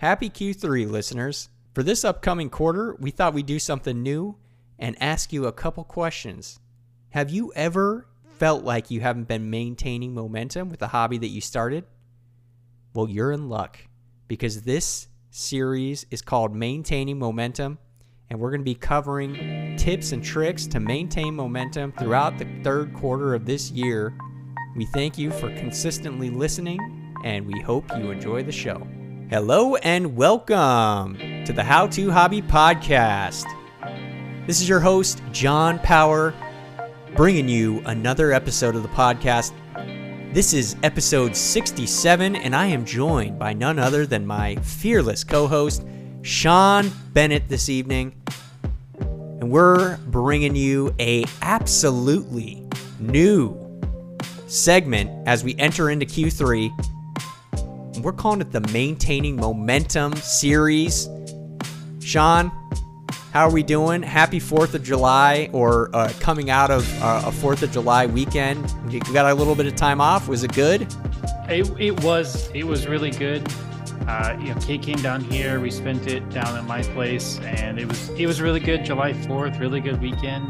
Happy Q3, listeners. For this upcoming quarter, we thought we'd do something new and ask you a couple questions. Have you ever felt like you haven't been maintaining momentum with the hobby that you started? Well, you're in luck because this series is called Maintaining Momentum, and we're going to be covering tips and tricks to maintain momentum throughout the third quarter of this year. We thank you for consistently listening, and we hope you enjoy the show. Hello, and welcome to the How to Hobby Podcast. This is your host, John Power, bringing you another episode of the podcast this is episode 67, and I am joined by none other than my fearless co host, Sean Bennett, this evening. And we're bringing you a absolutely new segment as we enter into Q3. We're calling it the Maintaining Momentum series. Sean, how are we doing? Happy 4th of July or uh, coming out of uh, a 4th of July weekend. We got a little bit of time off. Was it good? It, it was. It was really good. Uh, you know, Kate came down here. We spent it down at my place, and it was it was really good. July 4th, really good weekend.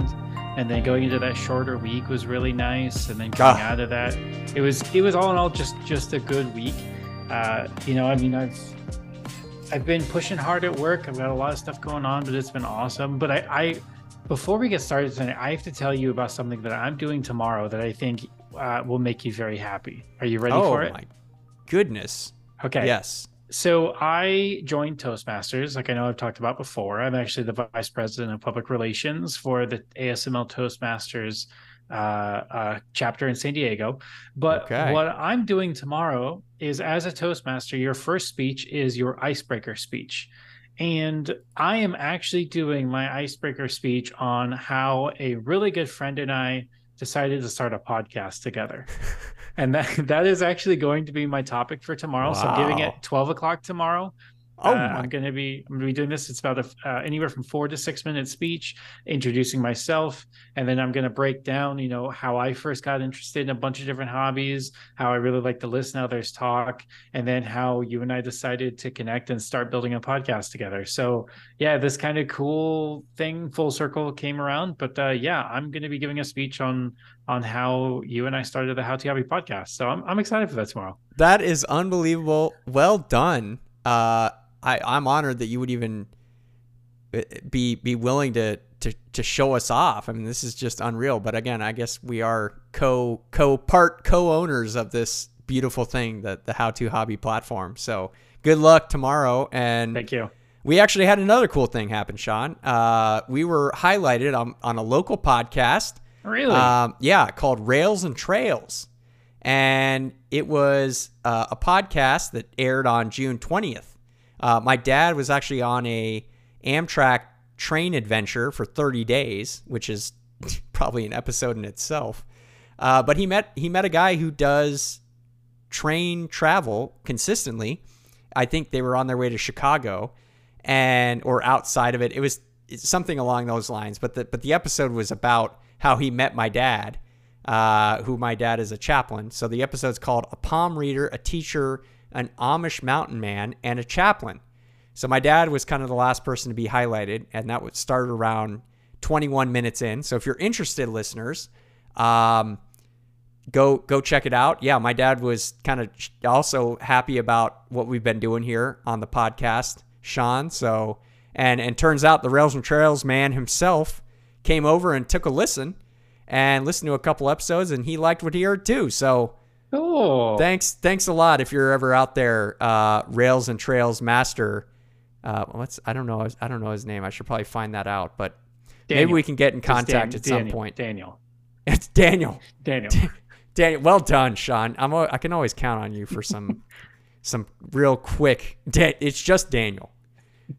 And then going into that shorter week was really nice. And then coming ah. out of that, it was it was all in all just just a good week. Uh, you know, I mean, I've I've been pushing hard at work. I've got a lot of stuff going on, but it's been awesome. But I, I before we get started tonight, I have to tell you about something that I'm doing tomorrow that I think uh, will make you very happy. Are you ready oh, for it? Oh my goodness. Okay. Yes. So I joined Toastmasters, like I know I've talked about before. I'm actually the vice president of public relations for the ASML Toastmasters uh, uh, chapter in San Diego. But okay. what I'm doing tomorrow is, as a Toastmaster, your first speech is your icebreaker speech. And I am actually doing my icebreaker speech on how a really good friend and I decided to start a podcast together. and that that is actually going to be my topic for tomorrow. Wow. So I'm giving it 12 o'clock tomorrow. Oh, uh, I'm going to be I'm to be doing this. It's about a, uh, anywhere from four to six minute speech, introducing myself, and then I'm going to break down, you know, how I first got interested in a bunch of different hobbies, how I really like to listen to others talk, and then how you and I decided to connect and start building a podcast together. So yeah, this kind of cool thing, full circle, came around. But uh, yeah, I'm going to be giving a speech on on how you and I started the How to Hobby podcast. So I'm I'm excited for that tomorrow. That is unbelievable. Well done. Uh, I, I'm honored that you would even uh, be be willing to to to show us off. I mean, this is just unreal. But again, I guess we are co co part co owners of this beautiful thing that the How to Hobby platform. So good luck tomorrow. And thank you. We actually had another cool thing happen, Sean. Uh, we were highlighted on, on a local podcast. Really? Um, yeah, called Rails and Trails. And it was uh, a podcast that aired on June 20th. Uh, my dad was actually on a Amtrak train adventure for 30 days, which is probably an episode in itself. Uh, but he met he met a guy who does train travel consistently. I think they were on their way to Chicago, and or outside of it. It was something along those lines. But the but the episode was about how he met my dad, uh, who my dad is a chaplain. So the episode's called "A Palm Reader, a Teacher, an Amish mountain man, and a chaplain. So my dad was kind of the last person to be highlighted, and that would start around 21 minutes in. So if you're interested, listeners, um, go go check it out. Yeah, my dad was kind of also happy about what we've been doing here on the podcast, Sean. So and and turns out the Rails and Trails man himself came over and took a listen and listened to a couple episodes, and he liked what he heard too. So Cool. Thanks, thanks a lot. If you're ever out there, uh, Rails and Trails Master. Uh, what's I don't know. I don't know his name. I should probably find that out. But Daniel. maybe we can get in contact Dan- at some Daniel. point. Daniel. It's Daniel. Daniel. Daniel. Well done, Sean. I'm. I can always count on you for some, some real quick. It's just Daniel.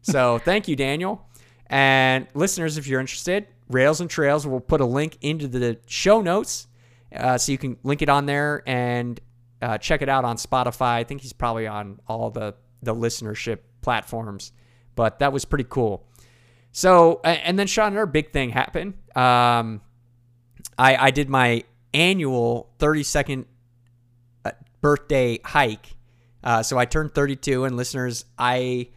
So thank you, Daniel. And listeners, if you're interested, Rails and Trails, we'll put a link into the show notes uh, so you can link it on there and uh, check it out on Spotify. I think he's probably on all the, the listenership platforms, but that was pretty cool. So, and then Sean, another big thing happened. Um, I, I did my annual 30 second uh, birthday hike Uh, so I turned 32, and listeners, I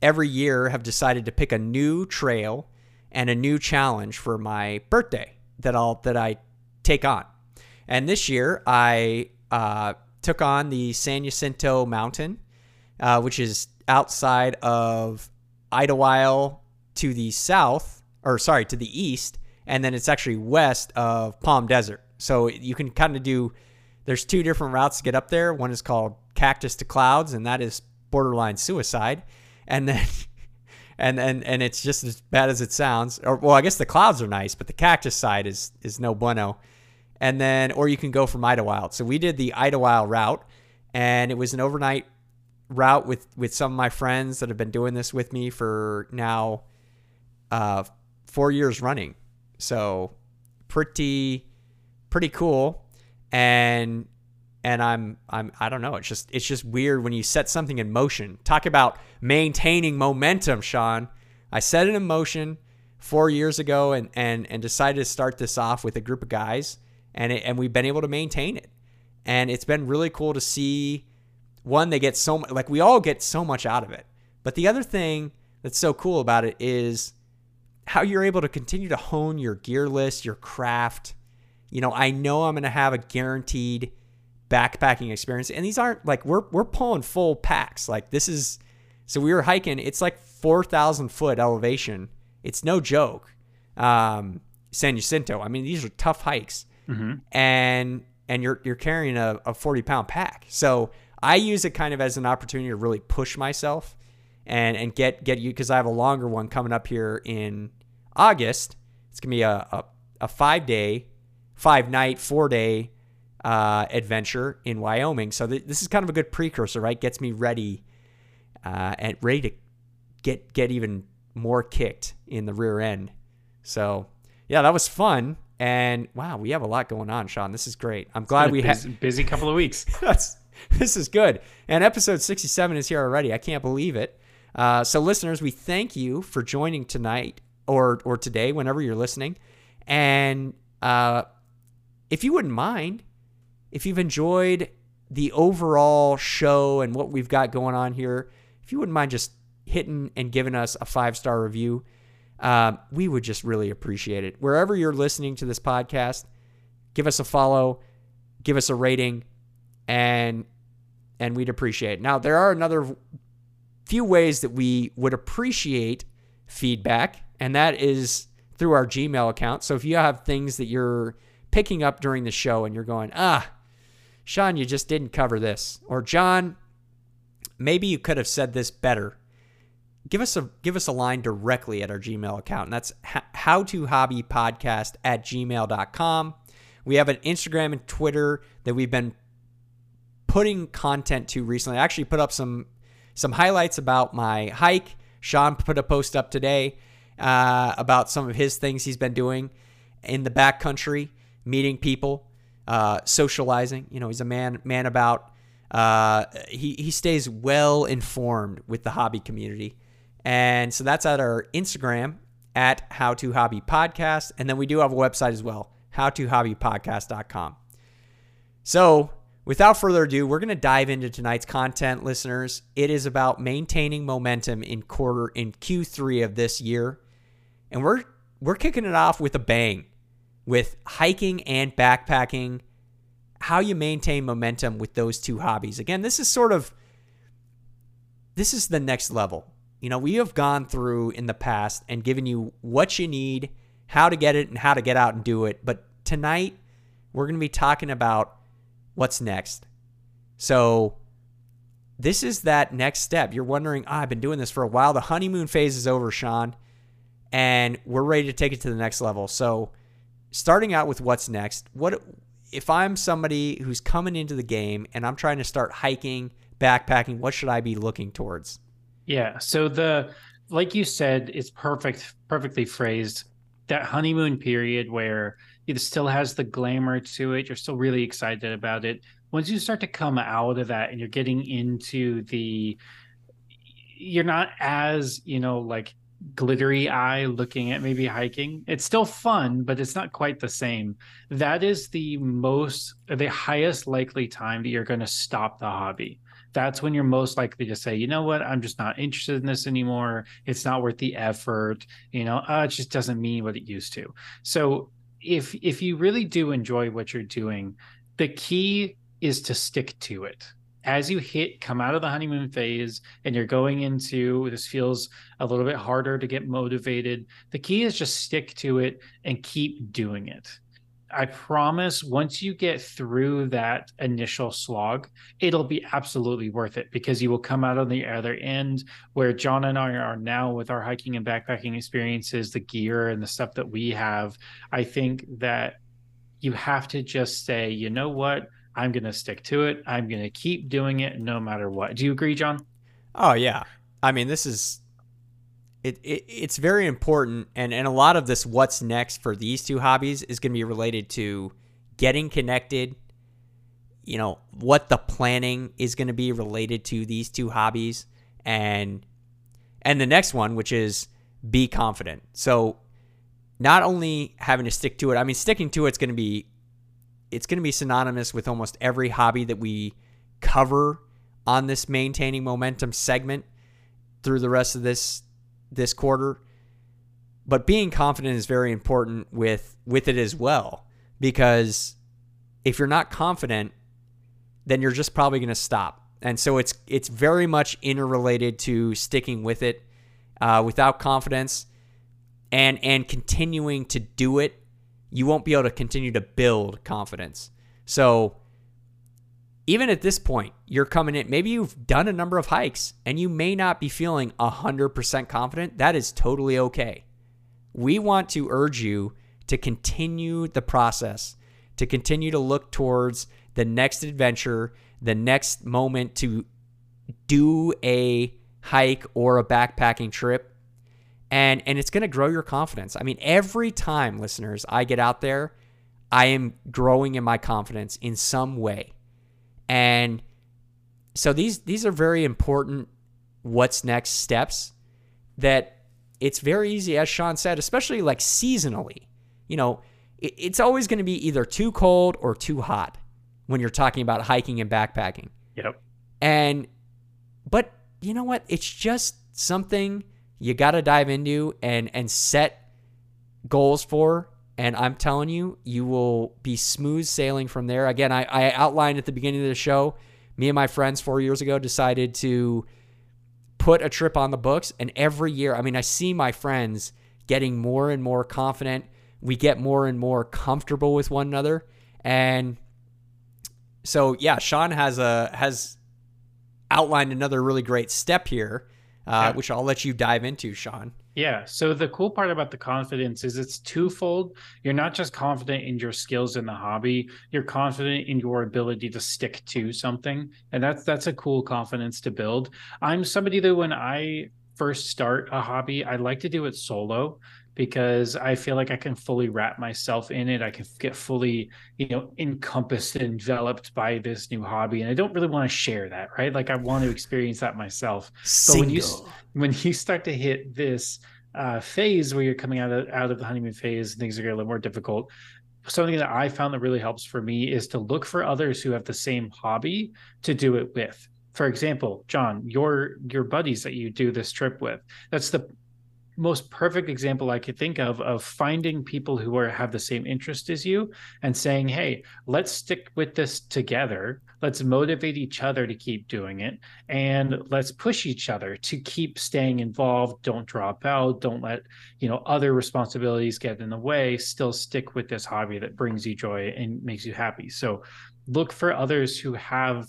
every year have decided to pick a new trail and a new challenge for my birthday that I'll that I take on. And this year, I uh, took on the San Jacinto Mountain, uh, which is outside of Idyllwild to the south, or sorry, to the east, and then it's actually west of Palm Desert. So you can kind of do. There's two different routes to get up there. One is called Cactus to Clouds, and that is borderline suicide. And then, and and and it's just as bad as it sounds. Or well, I guess the clouds are nice, but the cactus side is is no bueno. And then, or you can go from Idyllwild. So we did the Idyllwild route, and it was an overnight route with with some of my friends that have been doing this with me for now uh, four years running. So pretty pretty cool. And and I'm I'm I don't know. It's just it's just weird when you set something in motion. Talk about maintaining momentum, Sean. I set it in motion four years ago and and and decided to start this off with a group of guys, and it, and we've been able to maintain it. And it's been really cool to see. One, they get so much like we all get so much out of it. But the other thing that's so cool about it is how you're able to continue to hone your gear list, your craft. You know, I know I'm going to have a guaranteed backpacking experience, and these aren't like we're we're pulling full packs. Like this is so we were hiking. It's like four thousand foot elevation. It's no joke. Um, San Jacinto. I mean, these are tough hikes, mm-hmm. and and you're you're carrying a, a forty pound pack. So I use it kind of as an opportunity to really push myself and and get get you because I have a longer one coming up here in August. It's gonna be a a, a five day, five night, four day uh, adventure in Wyoming. So th- this is kind of a good precursor, right? Gets me ready uh, and ready to get get even more kicked in the rear end. So yeah, that was fun. And wow, we have a lot going on, Sean. This is great. I'm glad we had busy couple of weeks. That's this is good. And episode 67 is here already. I can't believe it. Uh, so, listeners, we thank you for joining tonight or or today, whenever you're listening. And uh, if you wouldn't mind, if you've enjoyed the overall show and what we've got going on here, if you wouldn't mind just hitting and giving us a five star review, um, we would just really appreciate it. Wherever you're listening to this podcast, give us a follow, give us a rating, and and we'd appreciate it. Now there are another few ways that we would appreciate feedback, and that is through our Gmail account. So if you have things that you're picking up during the show and you're going, ah, Sean, you just didn't cover this, or John, maybe you could have said this better. Give us a give us a line directly at our Gmail account, and that's how to hobby podcast at gmail.com. We have an Instagram and Twitter that we've been putting content to recently. I actually put up some some highlights about my hike. Sean put a post up today uh, about some of his things he's been doing in the backcountry, meeting people, uh, socializing. You know, he's a man man about. Uh, he he stays well informed with the hobby community, and so that's at our Instagram at How to Hobby Podcast, and then we do have a website as well, howtohobbypodcast.com. So Without further ado, we're going to dive into tonight's content, listeners. It is about maintaining momentum in quarter in Q3 of this year. And we're we're kicking it off with a bang with hiking and backpacking, how you maintain momentum with those two hobbies. Again, this is sort of this is the next level. You know, we have gone through in the past and given you what you need, how to get it and how to get out and do it. But tonight, we're going to be talking about what's next? So, this is that next step. You're wondering, oh, I've been doing this for a while. The honeymoon phase is over, Sean, and we're ready to take it to the next level. So, starting out with what's next, what if I'm somebody who's coming into the game and I'm trying to start hiking, backpacking, what should I be looking towards? Yeah. So the like you said, it's perfect, perfectly phrased. That honeymoon period where it still has the glamour to it. You're still really excited about it. Once you start to come out of that and you're getting into the, you're not as, you know, like glittery eye looking at maybe hiking. It's still fun, but it's not quite the same. That is the most, the highest likely time that you're going to stop the hobby that's when you're most likely to say, you know what, I'm just not interested in this anymore. It's not worth the effort. You know, uh, it just doesn't mean what it used to. So if if you really do enjoy what you're doing, the key is to stick to it. As you hit come out of the honeymoon phase and you're going into this feels a little bit harder to get motivated, the key is just stick to it and keep doing it. I promise once you get through that initial slog, it'll be absolutely worth it because you will come out on the other end where John and I are now with our hiking and backpacking experiences, the gear and the stuff that we have. I think that you have to just say, you know what? I'm going to stick to it. I'm going to keep doing it no matter what. Do you agree, John? Oh, yeah. I mean, this is it, it, it's very important and, and a lot of this what's next for these two hobbies is going to be related to getting connected you know what the planning is going to be related to these two hobbies and and the next one which is be confident. So not only having to stick to it i mean sticking to it's going to be it's going to be synonymous with almost every hobby that we cover on this maintaining momentum segment through the rest of this this quarter. But being confident is very important with with it as well because if you're not confident, then you're just probably going to stop. And so it's it's very much interrelated to sticking with it uh, without confidence and and continuing to do it. You won't be able to continue to build confidence. So even at this point, you're coming in, maybe you've done a number of hikes and you may not be feeling 100% confident. That is totally okay. We want to urge you to continue the process, to continue to look towards the next adventure, the next moment to do a hike or a backpacking trip. And, and it's going to grow your confidence. I mean, every time, listeners, I get out there, I am growing in my confidence in some way. And so these these are very important what's next steps that it's very easy as Sean said, especially like seasonally. You know, it, it's always going to be either too cold or too hot when you're talking about hiking and backpacking. Yep. And but you know what? It's just something you got to dive into and and set goals for and I'm telling you, you will be smooth sailing from there. Again, I, I outlined at the beginning of the show, me and my friends four years ago decided to put a trip on the books. And every year, I mean, I see my friends getting more and more confident. We get more and more comfortable with one another. And so, yeah, Sean has a has outlined another really great step here, uh, yeah. which I'll let you dive into, Sean. Yeah. So the cool part about the confidence is it's twofold. You're not just confident in your skills in the hobby, you're confident in your ability to stick to something. And that's that's a cool confidence to build. I'm somebody that when I first start a hobby, I like to do it solo because I feel like I can fully wrap myself in it. I can get fully, you know, encompassed and enveloped by this new hobby. And I don't really want to share that, right? Like I want to experience that myself. Single. But when you when you start to hit this uh, phase where you're coming out of out of the honeymoon phase, and things are getting a little more difficult. Something that I found that really helps for me is to look for others who have the same hobby to do it with. For example, John, your your buddies that you do this trip with, that's the most perfect example I could think of of finding people who are have the same interest as you and saying, "Hey, let's stick with this together. Let's motivate each other to keep doing it and let's push each other to keep staying involved, don't drop out, don't let, you know, other responsibilities get in the way, still stick with this hobby that brings you joy and makes you happy." So, look for others who have,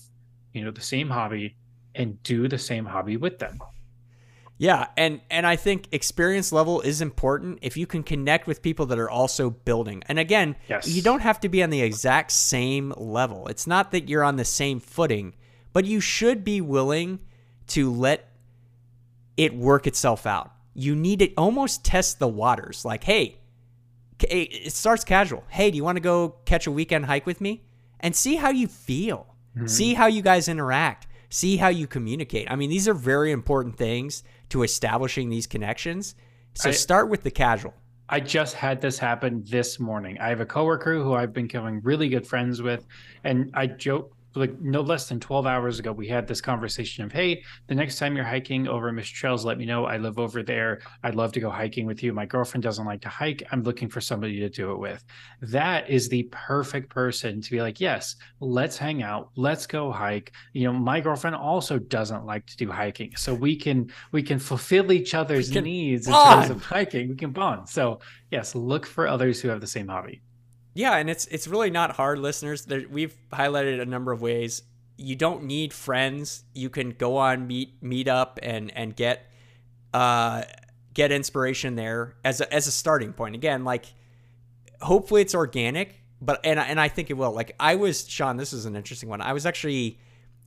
you know, the same hobby and do the same hobby with them. Yeah, and and I think experience level is important if you can connect with people that are also building. And again, yes. you don't have to be on the exact same level. It's not that you're on the same footing, but you should be willing to let it work itself out. You need to almost test the waters. Like, hey, it starts casual. Hey, do you want to go catch a weekend hike with me? And see how you feel. Mm-hmm. See how you guys interact. See how you communicate. I mean, these are very important things to establishing these connections. So I, start with the casual. I just had this happen this morning. I have a coworker who I've been becoming really good friends with, and I joke like no less than 12 hours ago, we had this conversation of, hey, the next time you're hiking over Mission Trails, let me know. I live over there. I'd love to go hiking with you. My girlfriend doesn't like to hike. I'm looking for somebody to do it with. That is the perfect person to be like, yes, let's hang out. Let's go hike. You know, my girlfriend also doesn't like to do hiking. So we can we can fulfill each other's needs bond. in terms of hiking. We can bond. So yes, look for others who have the same hobby. Yeah, and it's it's really not hard, listeners. There, we've highlighted a number of ways. You don't need friends. You can go on meet meet up and and get uh get inspiration there as a, as a starting point. Again, like hopefully it's organic, but and and I think it will. Like I was Sean, this is an interesting one. I was actually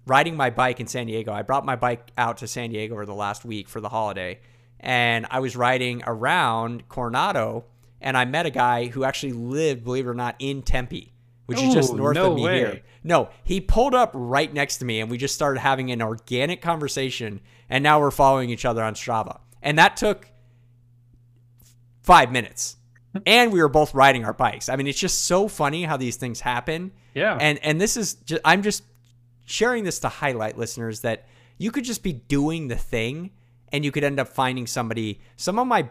riding my bike in San Diego. I brought my bike out to San Diego over the last week for the holiday, and I was riding around Coronado and I met a guy who actually lived, believe it or not, in Tempe, which Ooh, is just north no of me way. here. No, he pulled up right next to me, and we just started having an organic conversation. And now we're following each other on Strava, and that took five minutes. and we were both riding our bikes. I mean, it's just so funny how these things happen. Yeah. And and this is just, I'm just sharing this to highlight listeners that you could just be doing the thing and you could end up finding somebody. Some of my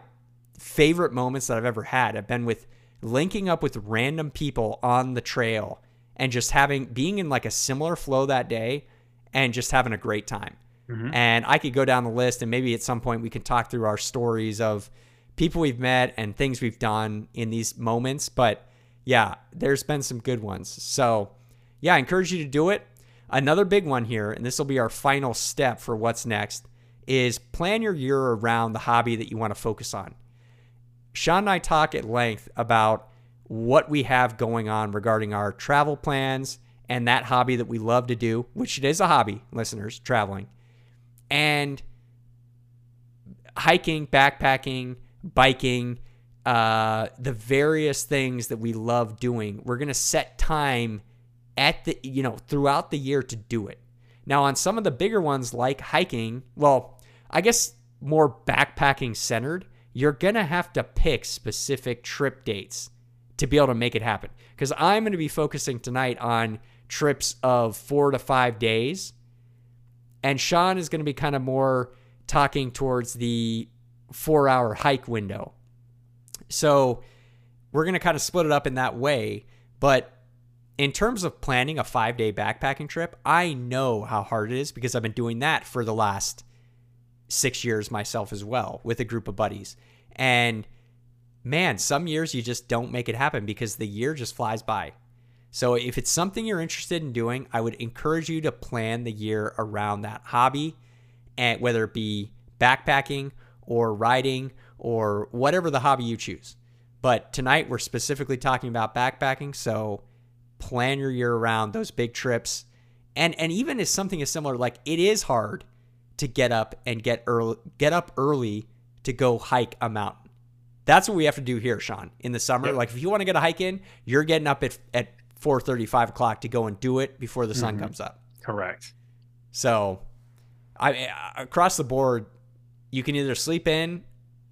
favorite moments that I've ever had have been with linking up with random people on the trail and just having being in like a similar flow that day and just having a great time. Mm-hmm. And I could go down the list and maybe at some point we can talk through our stories of people we've met and things we've done in these moments. But yeah, there's been some good ones. So yeah, I encourage you to do it. Another big one here, and this will be our final step for what's next, is plan your year around the hobby that you want to focus on. Sean and I talk at length about what we have going on regarding our travel plans and that hobby that we love to do, which it is a hobby, listeners, traveling, and hiking, backpacking, biking, uh, the various things that we love doing. We're going to set time at the, you know, throughout the year to do it. Now, on some of the bigger ones like hiking, well, I guess more backpacking centered, you're going to have to pick specific trip dates to be able to make it happen. Because I'm going to be focusing tonight on trips of four to five days. And Sean is going to be kind of more talking towards the four hour hike window. So we're going to kind of split it up in that way. But in terms of planning a five day backpacking trip, I know how hard it is because I've been doing that for the last six years myself as well with a group of buddies. And man, some years you just don't make it happen because the year just flies by. So if it's something you're interested in doing, I would encourage you to plan the year around that hobby, and whether it be backpacking or riding or whatever the hobby you choose. But tonight we're specifically talking about backpacking, so plan your year around those big trips. And and even as something as similar, like it is hard to get up and get early, get up early to go hike a mountain. That's what we have to do here, Sean. In the summer, yep. like if you want to get a hike in, you're getting up at at four thirty, five o'clock to go and do it before the sun mm-hmm. comes up. Correct. So, I across the board, you can either sleep in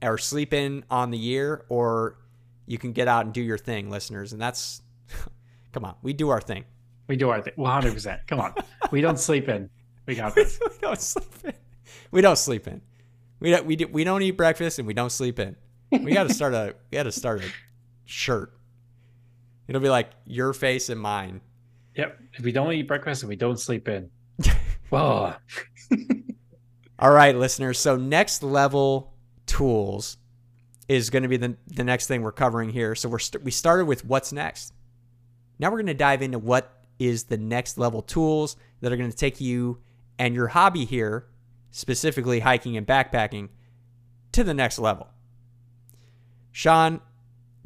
or sleep in on the year, or you can get out and do your thing, listeners. And that's, come on, we do our thing. We do our thing. One hundred percent. Come on, we don't sleep in. We got this. we don't sleep in. We don't sleep in. We don't we do, we don't eat breakfast and we don't sleep in. We got to start a we got to start a shirt. It'll be like your face and mine. Yep. If we don't eat breakfast and we don't sleep in. Whoa. All right, listeners. So next level tools is going to be the the next thing we're covering here. So we're st- we started with what's next. Now we're going to dive into what is the next level tools that are going to take you and your hobby here, specifically hiking and backpacking, to the next level. Sean,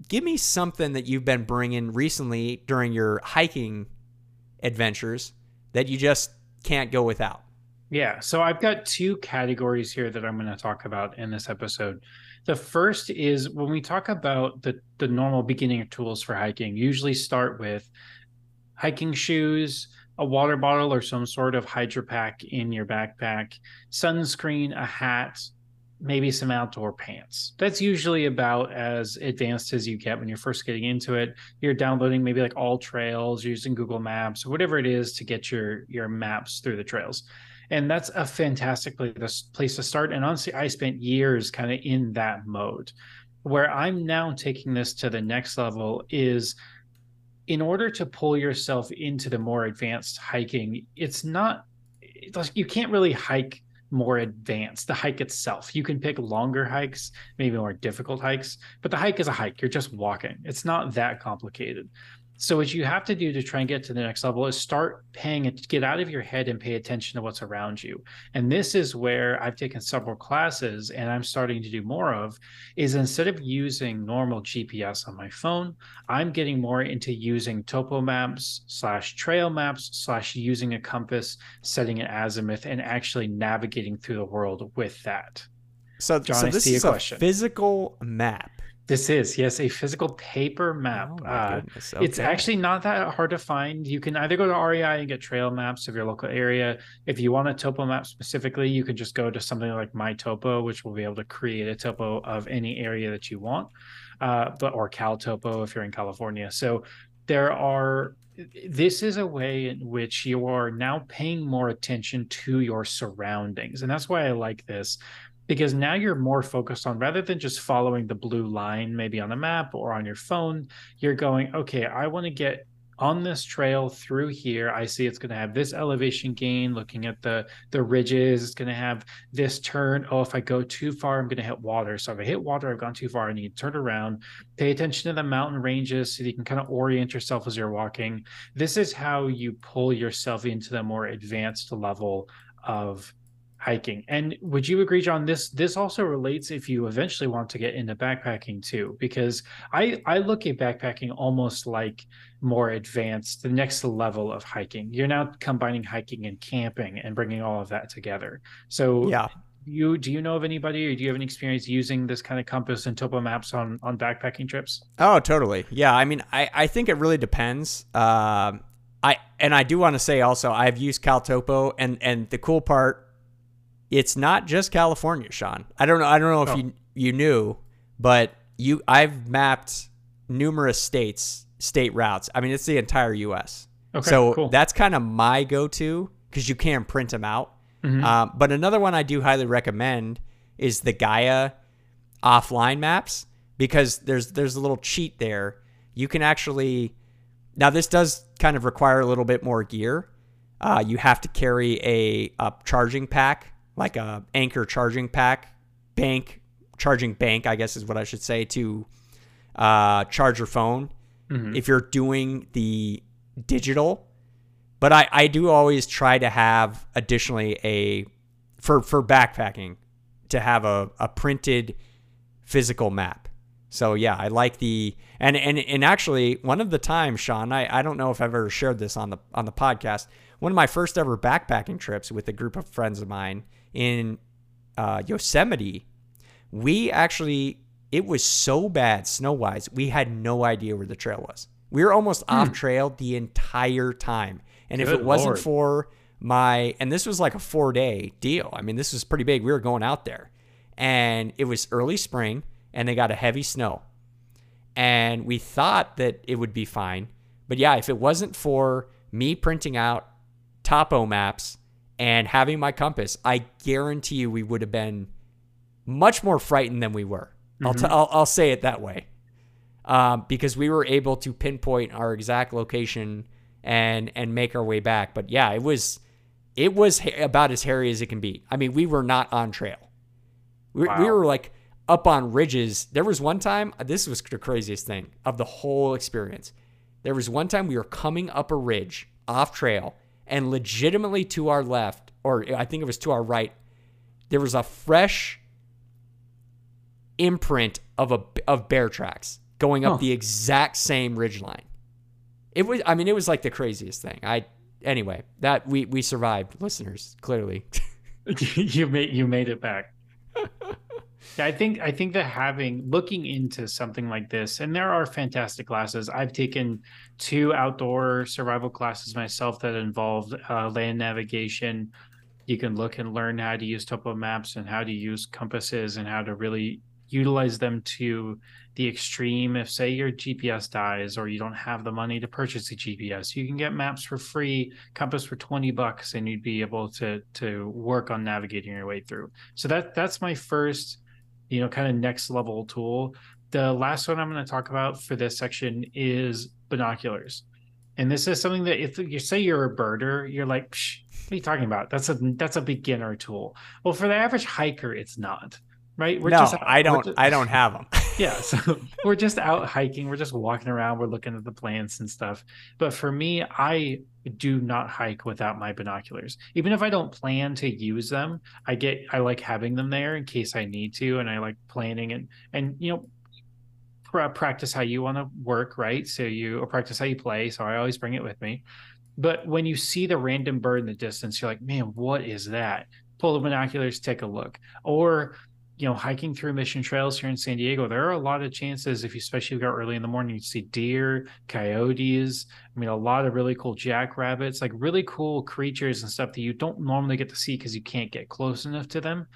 give me something that you've been bringing recently during your hiking adventures that you just can't go without. Yeah, so I've got two categories here that I'm going to talk about in this episode. The first is when we talk about the the normal beginning tools for hiking, usually start with hiking shoes, a water bottle or some sort of hydro pack in your backpack, sunscreen, a hat, maybe some outdoor pants. That's usually about as advanced as you get when you're first getting into it. You're downloading maybe like AllTrails, using Google Maps or whatever it is to get your your maps through the trails. And that's a fantastic place to start. And honestly, I spent years kind of in that mode. Where I'm now taking this to the next level is in order to pull yourself into the more advanced hiking, it's not it's like you can't really hike more advanced the hike itself. You can pick longer hikes maybe more difficult hikes but the hike is a hike. You're just walking. It's not that complicated so what you have to do to try and get to the next level is start paying it, get out of your head and pay attention to what's around you. And this is where I've taken several classes and I'm starting to do more of is instead of using normal GPS on my phone, I'm getting more into using topo maps slash trail maps slash using a compass, setting an azimuth and actually navigating through the world with that. So, John, so this is a, a physical map this is yes, a physical paper map. Oh uh, okay. It's actually not that hard to find. You can either go to REI and get trail maps of your local area. If you want a topo map specifically, you can just go to something like MyTopo, which will be able to create a topo of any area that you want, uh, but or CalTopo if you're in California. So there are. This is a way in which you are now paying more attention to your surroundings, and that's why I like this because now you're more focused on rather than just following the blue line maybe on the map or on your phone you're going okay i want to get on this trail through here. I see it's going to have this elevation gain looking at the the ridges it's going to have this turn. Oh if i go too far i'm going to hit water. So if i hit water i've gone too far i need to turn around. Pay attention to the mountain ranges so you can kind of orient yourself as you're walking. This is how you pull yourself into the more advanced level of hiking. And would you agree, John? This this also relates if you eventually want to get into backpacking too, because I I look at backpacking almost like more advanced, the next level of hiking. You're now combining hiking and camping and bringing all of that together. So yeah. You do you know of anybody, or do you have any experience using this kind of compass and topo maps on on backpacking trips? Oh, totally. Yeah, I mean, I I think it really depends. Uh, I and I do want to say also I've used CalTopo, and and the cool part it's not just California, Sean. I don't know. I don't know if oh. you you knew, but you I've mapped numerous states, state routes. I mean, it's the entire U.S. Okay, so cool. that's kind of my go-to because you can print them out. Mm-hmm. Um, but another one I do highly recommend is the Gaia offline maps because there's there's a little cheat there. You can actually now this does kind of require a little bit more gear. Uh, you have to carry a, a charging pack like a Anker charging pack bank charging bank i guess is what i should say to uh, charge your phone mm-hmm. if you're doing the digital but I, I do always try to have additionally a for for backpacking to have a, a printed physical map so yeah i like the and and and actually one of the times sean i, I don't know if i've ever shared this on the on the podcast one of my first ever backpacking trips with a group of friends of mine in uh, Yosemite, we actually it was so bad snow wise, we had no idea where the trail was. We were almost hmm. off trail the entire time. And Good if it wasn't for my and this was like a four day deal. I mean, this was pretty big. We were going out there. And it was early spring and they got a heavy snow. And we thought that it would be fine. But yeah, if it wasn't for me printing out topo maps and having my compass, I guarantee you we would have been much more frightened than we were. Mm-hmm. I'll, t- I'll, I'll say it that way. Um, because we were able to pinpoint our exact location and and make our way back. But yeah, it was it was ha- about as hairy as it can be. I mean, we were not on trail. We, wow. we were like up on ridges. There was one time, this was the craziest thing of the whole experience. There was one time we were coming up a ridge off trail and legitimately to our left, or I think it was to our right, there was a fresh imprint of a of bear tracks going up huh. the exact same ridge line. It was I mean it was like the craziest thing. I anyway, that we we survived, listeners, clearly. you made you made it back. Yeah, I think I think that having looking into something like this, and there are fantastic classes. I've taken two outdoor survival classes myself that involved uh, land navigation. You can look and learn how to use topo maps and how to use compasses and how to really utilize them to the extreme. If, say, your GPS dies or you don't have the money to purchase a GPS, you can get maps for free, compass for 20 bucks, and you'd be able to to work on navigating your way through. So that that's my first, you know, kind of next level tool. The last one I'm going to talk about for this section is binoculars. And this is something that if you say you're a birder, you're like, what are you talking about? That's a that's a beginner tool. Well, for the average hiker, it's not right? We're no, just, I don't. Just, I don't have them. yeah, so we're just out hiking. We're just walking around. We're looking at the plants and stuff. But for me, I do not hike without my binoculars. Even if I don't plan to use them, I get. I like having them there in case I need to, and I like planning and and you know. Practice how you want to work, right? So you or practice how you play. So I always bring it with me. But when you see the random bird in the distance, you're like, man, what is that? Pull the binoculars, take a look. Or you know, hiking through mission trails here in San Diego, there are a lot of chances if you especially go early in the morning, you see deer, coyotes. I mean, a lot of really cool jackrabbits, like really cool creatures and stuff that you don't normally get to see because you can't get close enough to them.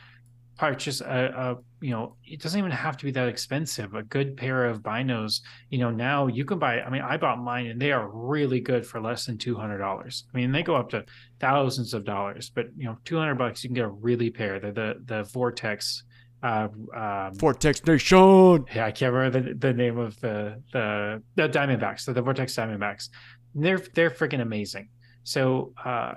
Purchase a, a, you know, it doesn't even have to be that expensive. A good pair of binos, you know, now you can buy. I mean, I bought mine and they are really good for less than two hundred dollars. I mean, they go up to thousands of dollars, but you know, two hundred bucks you can get a really pair. They're the the Vortex uh, um, Vortex Nation. Yeah, I can't remember the, the name of the, the the Diamondbacks, so the Vortex Diamondbacks. They're they're freaking amazing. So uh,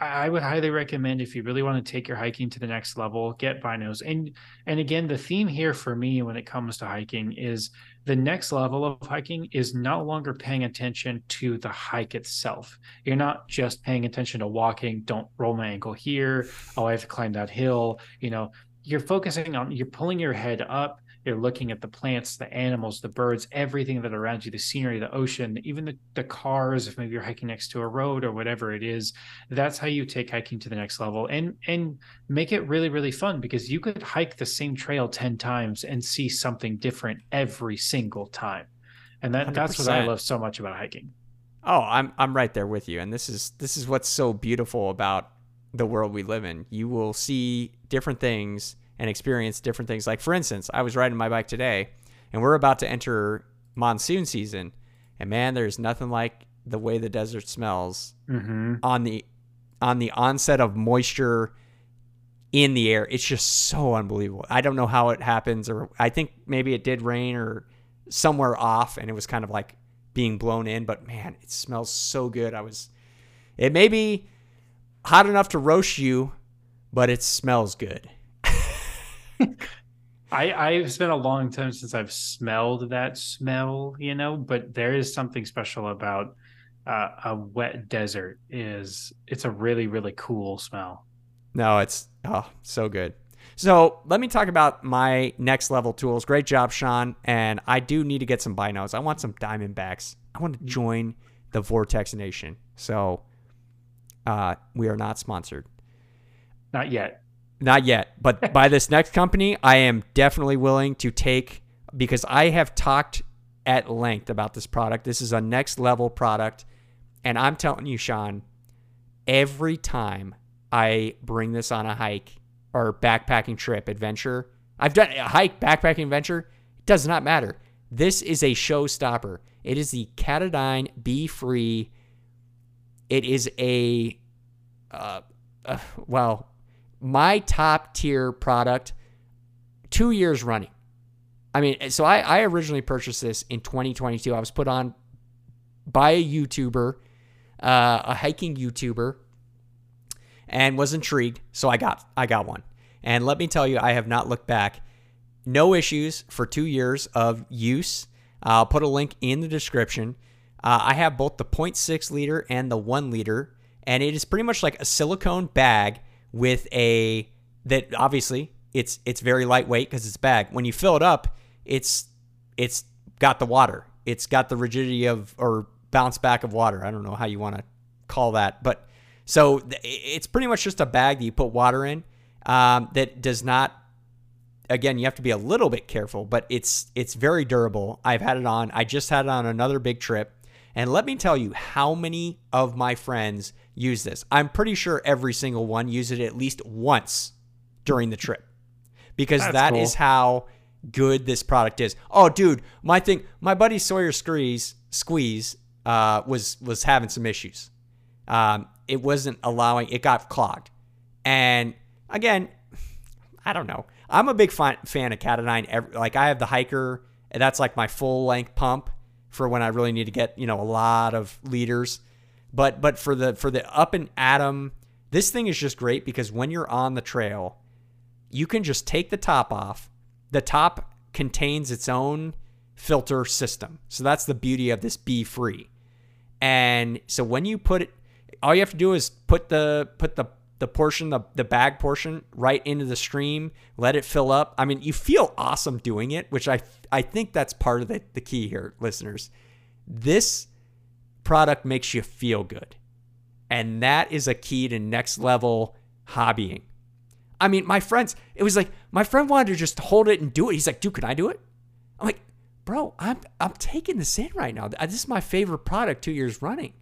I would highly recommend if you really want to take your hiking to the next level, get binos. And and again, the theme here for me when it comes to hiking is the next level of hiking is no longer paying attention to the hike itself. You're not just paying attention to walking. Don't roll my ankle here. Oh, I have to climb that hill. You know, you're focusing on you're pulling your head up you're looking at the plants the animals the birds everything that around you the scenery the ocean even the, the cars if maybe you're hiking next to a road or whatever it is that's how you take hiking to the next level and and make it really really fun because you could hike the same trail 10 times and see something different every single time and that 100%. that's what i love so much about hiking oh i'm i'm right there with you and this is this is what's so beautiful about the world we live in. You will see different things and experience different things. Like, for instance, I was riding my bike today and we're about to enter monsoon season. And man, there's nothing like the way the desert smells mm-hmm. on the on the onset of moisture in the air. It's just so unbelievable. I don't know how it happens, or I think maybe it did rain or somewhere off, and it was kind of like being blown in. But man, it smells so good. I was. It may be hot enough to roast you, but it smells good. I I've spent a long time since I've smelled that smell, you know, but there is something special about uh, a wet desert. Is it's a really really cool smell. No, it's oh so good. So let me talk about my next level tools. Great job, Sean. And I do need to get some binos. I want some Diamondbacks. I want to join the Vortex Nation. So uh, we are not sponsored. Not yet. Not yet. But by this next company, I am definitely willing to take because I have talked at length about this product. This is a next level product. And I'm telling you, Sean, every time I bring this on a hike or backpacking trip adventure, I've done a hike, backpacking adventure, it does not matter. This is a showstopper. It is the Katadyn Be Free it is a, uh, uh, well, my top tier product two years running. I mean, so I, I originally purchased this in 2022. I was put on by a YouTuber, uh, a hiking YouTuber, and was intrigued. So I got I got one. And let me tell you, I have not looked back. No issues for two years of use. I'll put a link in the description. Uh, I have both the 0.6 liter and the 1 liter, and it is pretty much like a silicone bag with a that obviously it's it's very lightweight because it's bag. When you fill it up, it's it's got the water. It's got the rigidity of or bounce back of water. I don't know how you want to call that, but so it's pretty much just a bag that you put water in um, that does not. Again, you have to be a little bit careful, but it's it's very durable. I've had it on. I just had it on another big trip And let me tell you how many of my friends use this. I'm pretty sure every single one used it at least once during the trip because That's that cool. is how good this product is. Oh, dude, my thing, my buddy Sawyer Squeeze, Squeeze uh, was was having some issues. Um, it wasn't allowing, it got clogged. And again, I don't know. I'm a big fan, fan of Katadyn. Every, like I have the hiker, and that's like my full length pump for when I really need to get you know a lot of liters. But but for the for the up and atom, this thing is just great because when you're on the trail, you can just take the top off. The top contains its own filter system, so that's the beauty of this Be Free. And so when you put it, all you have to do is put the put the the portion, the, the bag portion, right into the stream, let it fill up. I mean, you feel awesome doing it, which I I think that's part of the, the key here, listeners. This product makes you feel good. And that is a key to next level hobbying. I mean, my friends, it was like my friend wanted to just hold it and do it. He's like, dude, can I do it? I'm like, bro, I'm I'm taking this in right now. This is my favorite product two years running.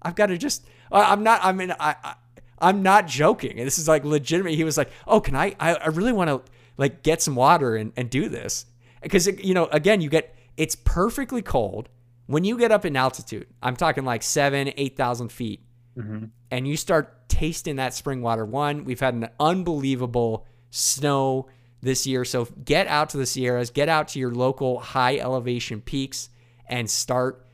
I've got to just. I'm not. I mean, I, I I'm not joking. And this is like legitimate. He was like, "Oh, can I? I, I really want to like get some water and, and do this because you know, again, you get it's perfectly cold when you get up in altitude. I'm talking like seven, eight thousand feet, Mhm. and you start tasting that spring water. One, we've had an unbelievable snow this year, so get out to the Sierras, get out to your local high elevation peaks, and start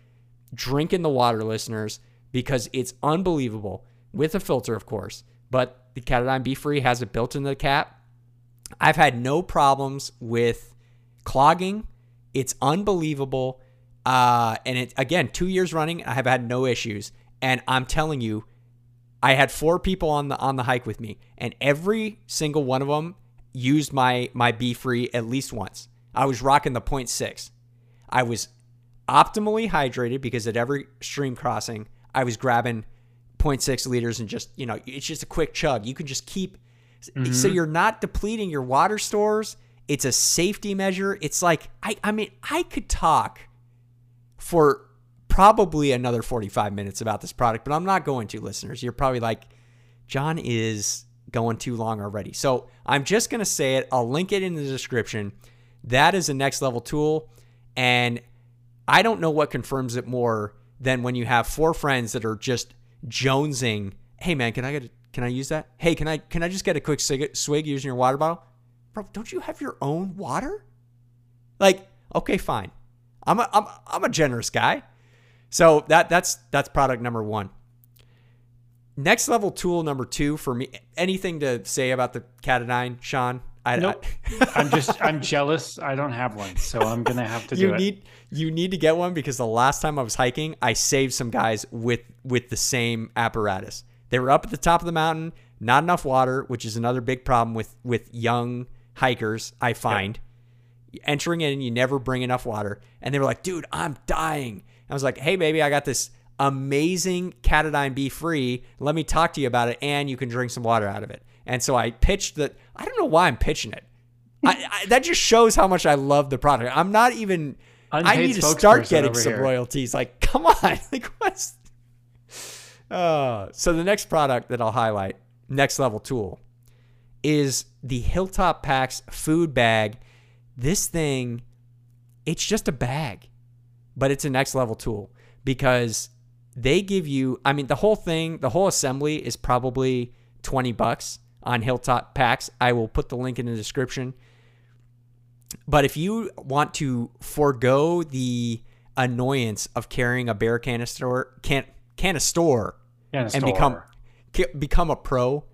drinking the water, listeners, because it's unbelievable with a filter, of course. But the Katadyn Be Free has it built into the cap. I've had no problems with clogging. It's unbelievable. Uh, and it again, two years running, I have had no issues. And I'm telling you, I had four people on the on the hike with me, and every single one of them used my my Be Free at least once. I was rocking the 0.6. I was optimally hydrated because at every stream crossing, I was grabbing 0.6 liters and just, you know, it's just a quick chug. You can just keep, so mm-hmm. you're not depleting your water stores. It's a safety measure. It's like, I, I mean, I could talk for probably another 45 minutes about this product, but I'm not going to, listeners. You're probably like, John is going too long already. So I'm just going to say it. I'll link it in the description. That is a next level tool. And I don't know what confirms it more than when you have four friends that are just jonesing. Hey man, can I get a, can I use that? Hey, can I can I just get a quick swig, swig using your water bottle? Bro, don't you have your own water? Like, okay, fine. I'm a I'm, I'm a generous guy. So that that's that's product number 1. Next level tool number 2 for me anything to say about the Katadyn, Sean? I, Nope. I'm just I'm jealous. I don't have one, so I'm gonna have to do you it. need you need to get one because the last time I was hiking, I saved some guys with with the same apparatus. They were up at the top of the mountain, not enough water, which is another big problem with with young hikers. I find entering in, you never bring enough water, and they were like, "Dude, I'm dying." I was like, "Hey, baby, I got this amazing Katadyn Be Free. Let me talk to you about it, and you can drink some water out of it." And so I pitched the. I don't know why I'm pitching it. I, I, that just shows how much I love the product. I'm not even. I need to start getting some here. royalties. Like, come on, like what's? Uh, so the next product that I'll highlight, next level tool, is the Hilltop Packs food bag. This thing, it's just a bag, but it's a next level tool because they give you. I mean, the whole thing, the whole assembly is probably twenty bucks on Hilltop Packs. I will put the link in the description. But if you want to forego the annoyance of carrying a bear canister, can canister, Yeah, and become become a pro,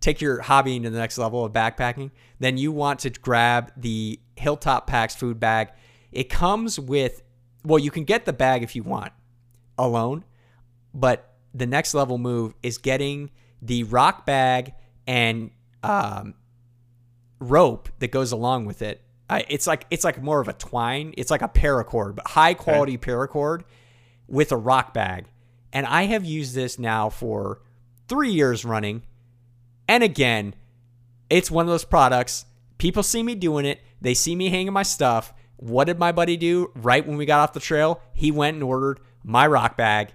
take your hobby to the next level of backpacking, then you want to grab the Hilltop Packs food bag. It comes with well, you can get the bag if you want alone, but the next level move is getting the rock bag and um, rope that goes along with it. Uh, it's like it's like more of a twine. It's like a paracord, but high quality paracord with a rock bag. And I have used this now for three years running. And again, it's one of those products. People see me doing it. They see me hanging my stuff. What did my buddy do right when we got off the trail? He went and ordered my rock bag.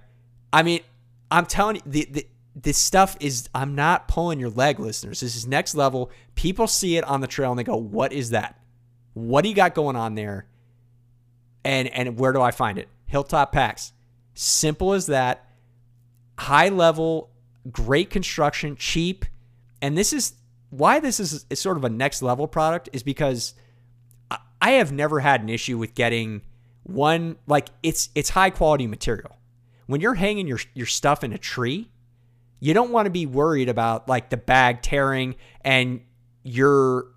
I mean, I'm telling you, the, the this stuff is I'm not pulling your leg, listeners. This is next level. People see it on the trail and they go, "What is that? What do you got going on there?" And and where do I find it? Hilltop Packs. Simple as that. High level, great construction, cheap. And this is why this is, is sort of a next level product is because I have never had an issue with getting one like it's it's high quality material. When you're hanging your your stuff in a tree, you don't want to be worried about like the bag tearing and your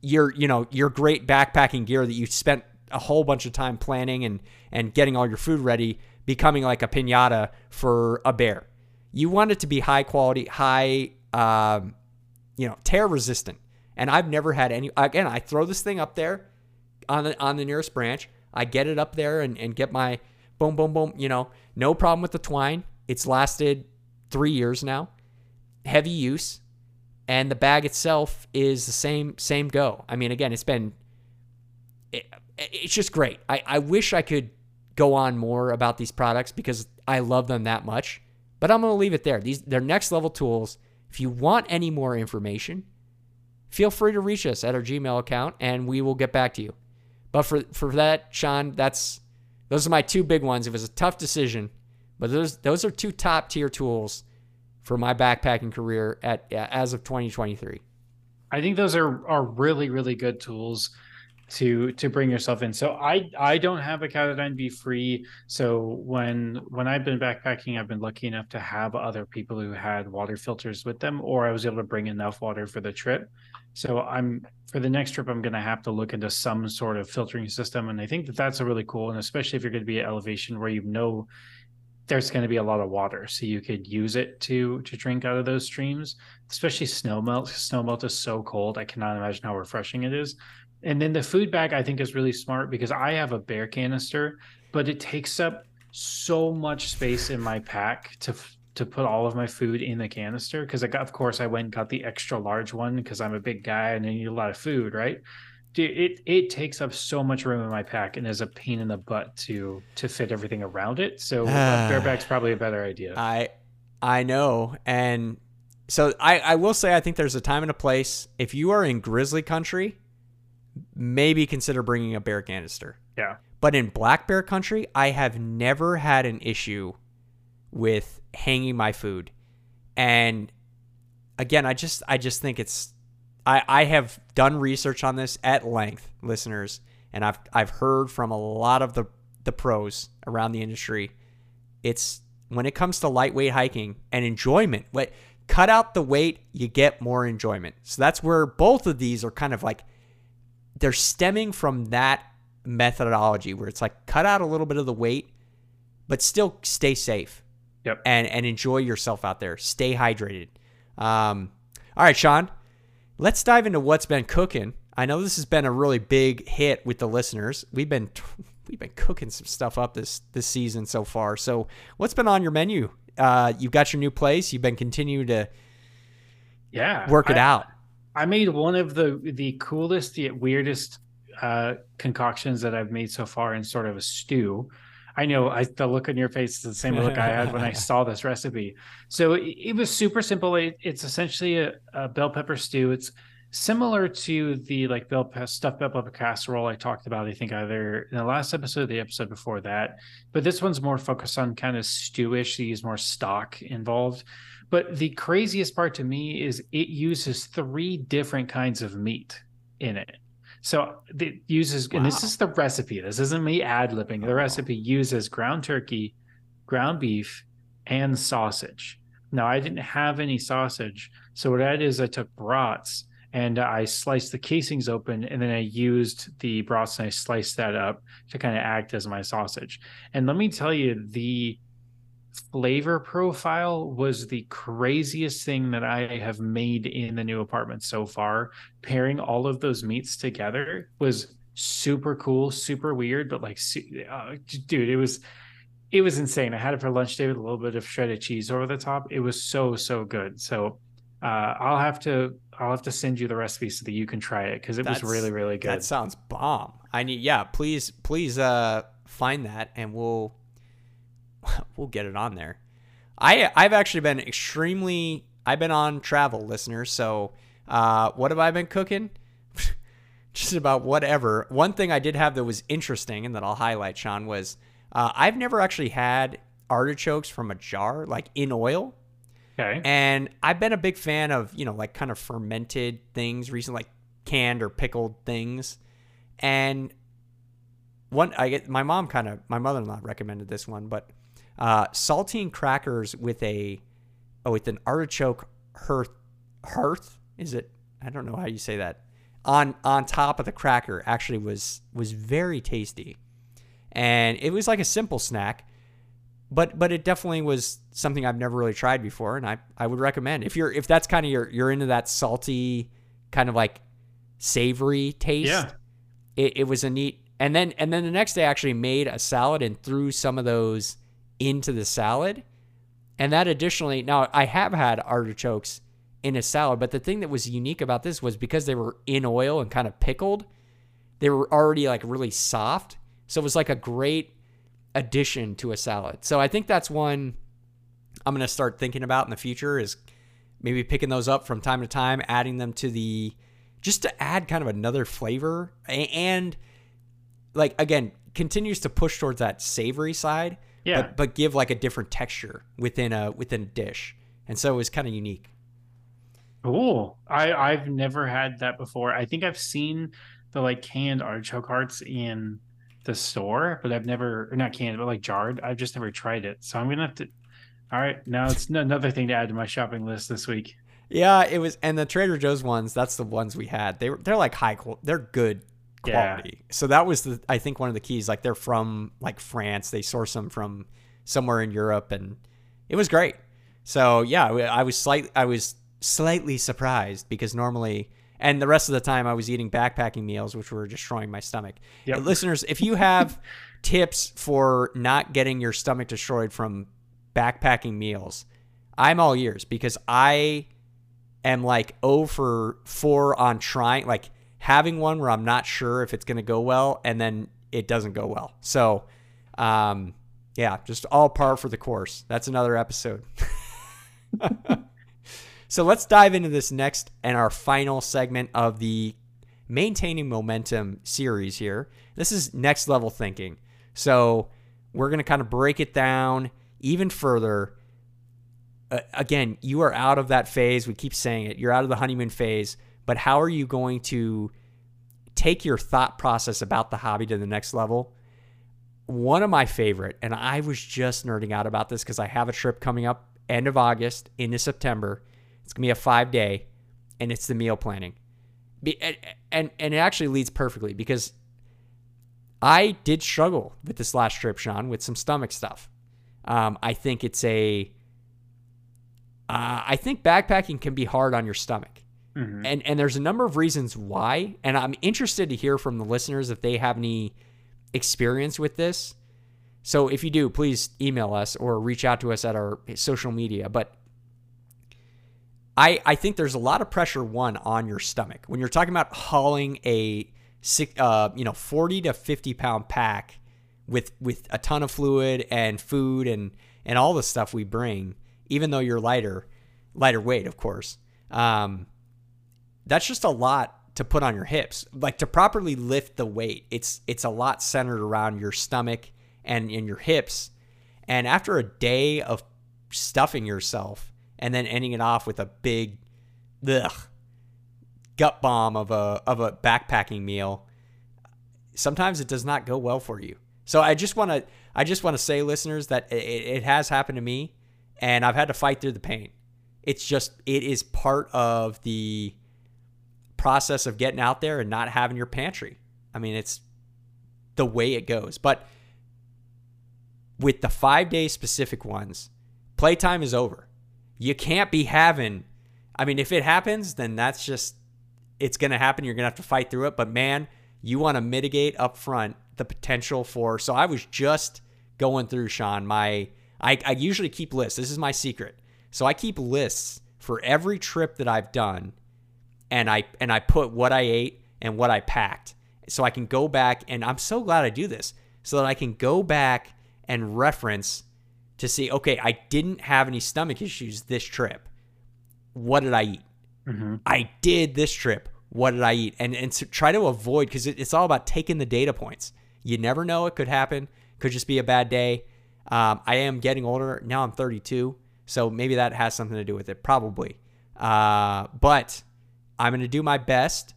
your you know your great backpacking gear that you spent a whole bunch of time planning and and getting all your food ready becoming like a piñata for a bear. You want it to be high quality, high um, you know, tear resistant. And I've never had any again, I throw this thing up there on the on the nearest branch. I get it up there and, and get my boom, boom, boom, you know, no problem with the twine. It's lasted three years now. Heavy use. And the bag itself is the same same go. I mean, again, it's been it, it's just great. I, I wish I could go on more about these products because I love them that much. But I'm gonna leave it there. These they're next level tools. If you want any more information, feel free to reach us at our Gmail account and we will get back to you. But for for that, Sean, that's those are my two big ones. It was a tough decision, but those those are two top tier tools for my backpacking career at as of 2023. I think those are are really really good tools to to bring yourself in. So I I don't have a Katadyn BeFree. So when when I've been backpacking, I've been lucky enough to have other people who had water filters with them, or I was able to bring enough water for the trip. So I'm for the next trip, I'm going to have to look into some sort of filtering system, and I think that that's a really cool. And especially if you're going to be at elevation where you know there's going to be a lot of water, so you could use it to to drink out of those streams. Especially snow melt. Snow melt is so cold. I cannot imagine how refreshing it is. And then the food bag I think is really smart because I have a bear canister, but it takes up so much space in my pack to to put all of my food in the canister because of course I went and got the extra large one because I'm a big guy and I need a lot of food, right? Dude, it it takes up so much room in my pack and is a pain in the butt to to fit everything around it. So uh, bear bag's probably a better idea. I I know, and so I I will say I think there's a time and a place. If you are in grizzly country, maybe consider bringing a bear canister. Yeah. But in black bear country, I have never had an issue with hanging my food. And again, I just I just think it's I I have done research on this at length, listeners, and I've I've heard from a lot of the the pros around the industry. It's when it comes to lightweight hiking and enjoyment, what cut out the weight, you get more enjoyment. So that's where both of these are kind of like they're stemming from that methodology where it's like cut out a little bit of the weight, but still stay safe. Yep. And and enjoy yourself out there. Stay hydrated. Um, all right, Sean. Let's dive into what's been cooking. I know this has been a really big hit with the listeners. We've been we've been cooking some stuff up this this season so far. So, what's been on your menu? Uh, you've got your new place. You've been continuing to yeah work it I, out. I made one of the the coolest yet weirdest uh, concoctions that I've made so far in sort of a stew. I know I, the look on your face is the same look I had when I saw this recipe. So it, it was super simple. It, it's essentially a, a, bell pepper stew. It's similar to the like bell pe- stuffed bell pepper casserole I talked about. I think either in the last episode, or the episode before that, but this one's more focused on kind of stewish. They use more stock involved. But the craziest part to me is it uses three different kinds of meat in it. So it uses, wow. and this is the recipe. This isn't me ad libbing. The oh. recipe uses ground turkey, ground beef, and sausage. Now I didn't have any sausage, so what I did is I took brats and I sliced the casings open, and then I used the brats and I sliced that up to kind of act as my sausage. And let me tell you, the flavor profile was the craziest thing that I have made in the new apartment so far. Pairing all of those meats together was super cool, super weird, but like, uh, dude, it was it was insane. I had it for lunch today with a little bit of shredded cheese over the top. It was so so good. So uh, I'll have to I'll have to send you the recipe so that you can try it because it That's, was really really good. That sounds bomb. I need yeah. Please please uh find that and we'll we'll get it on there. I I've actually been extremely I've been on travel, listeners. So uh, what have I been cooking? Just about whatever. One thing I did have that was interesting and that I'll highlight, Sean, was uh, I've never actually had artichokes from a jar, like in oil. Okay. And I've been a big fan of, you know, like kind of fermented things recently, like canned or pickled things. And one, I get my mom kind of, my mother in law recommended this one, but uh, saltine crackers with a, oh, with an artichoke hearth, hearth, is it? I don't know how you say that. On on top of the cracker actually was was very tasty, and it was like a simple snack but but it definitely was something I've never really tried before, and I I would recommend if you're if that's kind of your you're into that salty kind of like savory taste. Yeah. It, it was a neat and then and then the next day I actually made a salad and threw some of those into the salad. And that additionally now I have had artichokes in a salad, but the thing that was unique about this was because they were in oil and kind of pickled, they were already like really soft. So it was like a great addition to a salad. So I think that's one I'm going to start thinking about in the future is maybe picking those up from time to time, adding them to the just to add kind of another flavor and like again continues to push towards that savory side Yeah. but, but give like a different texture within a within a dish and so it was kind of unique Cool. I I've never had that before. I think I've seen the like canned artichoke hearts in the store, but I've never or not canned, but like jarred. I've just never tried it. So I'm gonna have to. All right, now it's another thing to add to my shopping list this week. yeah it was and the trader joe's ones that's the ones we had they were they're like high qual they're good Yeah. so that was the i think one of the keys like they're from like france they source them from somewhere in europe and it was great so yeah i was slight i was slightly surprised because normally and the rest of the time i was eating backpacking meals which were destroying my stomach Yep. Listeners if you have tips for not getting your stomach destroyed from backpacking meals i'm all ears because i am like 0 for 4 on trying like having one where I'm not sure if it's going to go well and then it doesn't go well. So, um yeah, just all par for the course. That's another episode. so let's dive into this next and our final segment of the maintaining momentum series here. This is next level thinking. So we're going to kind of break it down even further uh, again, you are out of that phase. We keep saying it. You're out of the honeymoon phase. But how are you going to take your thought process about the hobby to the next level? One of my favorite, and I was just nerding out about this because I have a trip coming up end of August into September. It's gonna be a five day, and it's the meal planning. And, and and it actually leads perfectly because I did struggle with this last trip, Sean, with some stomach stuff. Um, I think it's a uh, I think backpacking can be hard on your stomach. Mhm. And and there's a number of reasons why. And I'm interested to hear from the listeners if they have any experience with this. So if you do, please email us or reach out to us at our social media. But I I think there's a lot of pressure one on your stomach when you're talking about hauling a uh, you know 40 to 50 pound pack with with a ton of fluid and food and and all the stuff we bring even though you're lighter lighter weight of course um, that's just a lot to put on your hips. Like to properly lift the weight it's it's a lot centered around your stomach and in your hips. And after a day of stuffing yourself and then ending it off with a big ugh, gut bomb of a of a backpacking meal sometimes it does not go well for you. So i just want to i just want to say listeners that it, it has happened to me and i've had to fight through the pain. It's just it is part of the process of getting out there and not having your pantry. I mean it's the way it goes. But with the five day specific ones playtime is over. You can't be having i mean if it happens then that's just it's going to happen. You're going to have to fight through it. But man you want to mitigate up front the potential for so i was just going through sean my I, I usually keep lists. This is my secret. So i keep lists for every trip that i've done and i and i put what i ate and what i packed so i can go back and i'm so glad i do this so that i can go back and reference to see, okay, I didn't have any stomach issues this trip. What did I eat? Mm-hmm. I did this trip. What did I eat? And and to try to avoid because it, it's all about taking the data points. You never know; it could happen. Could just be a bad day. Um, I am getting older now. I'm 32, so maybe that has something to do with it. Probably, uh, but I'm going to do my best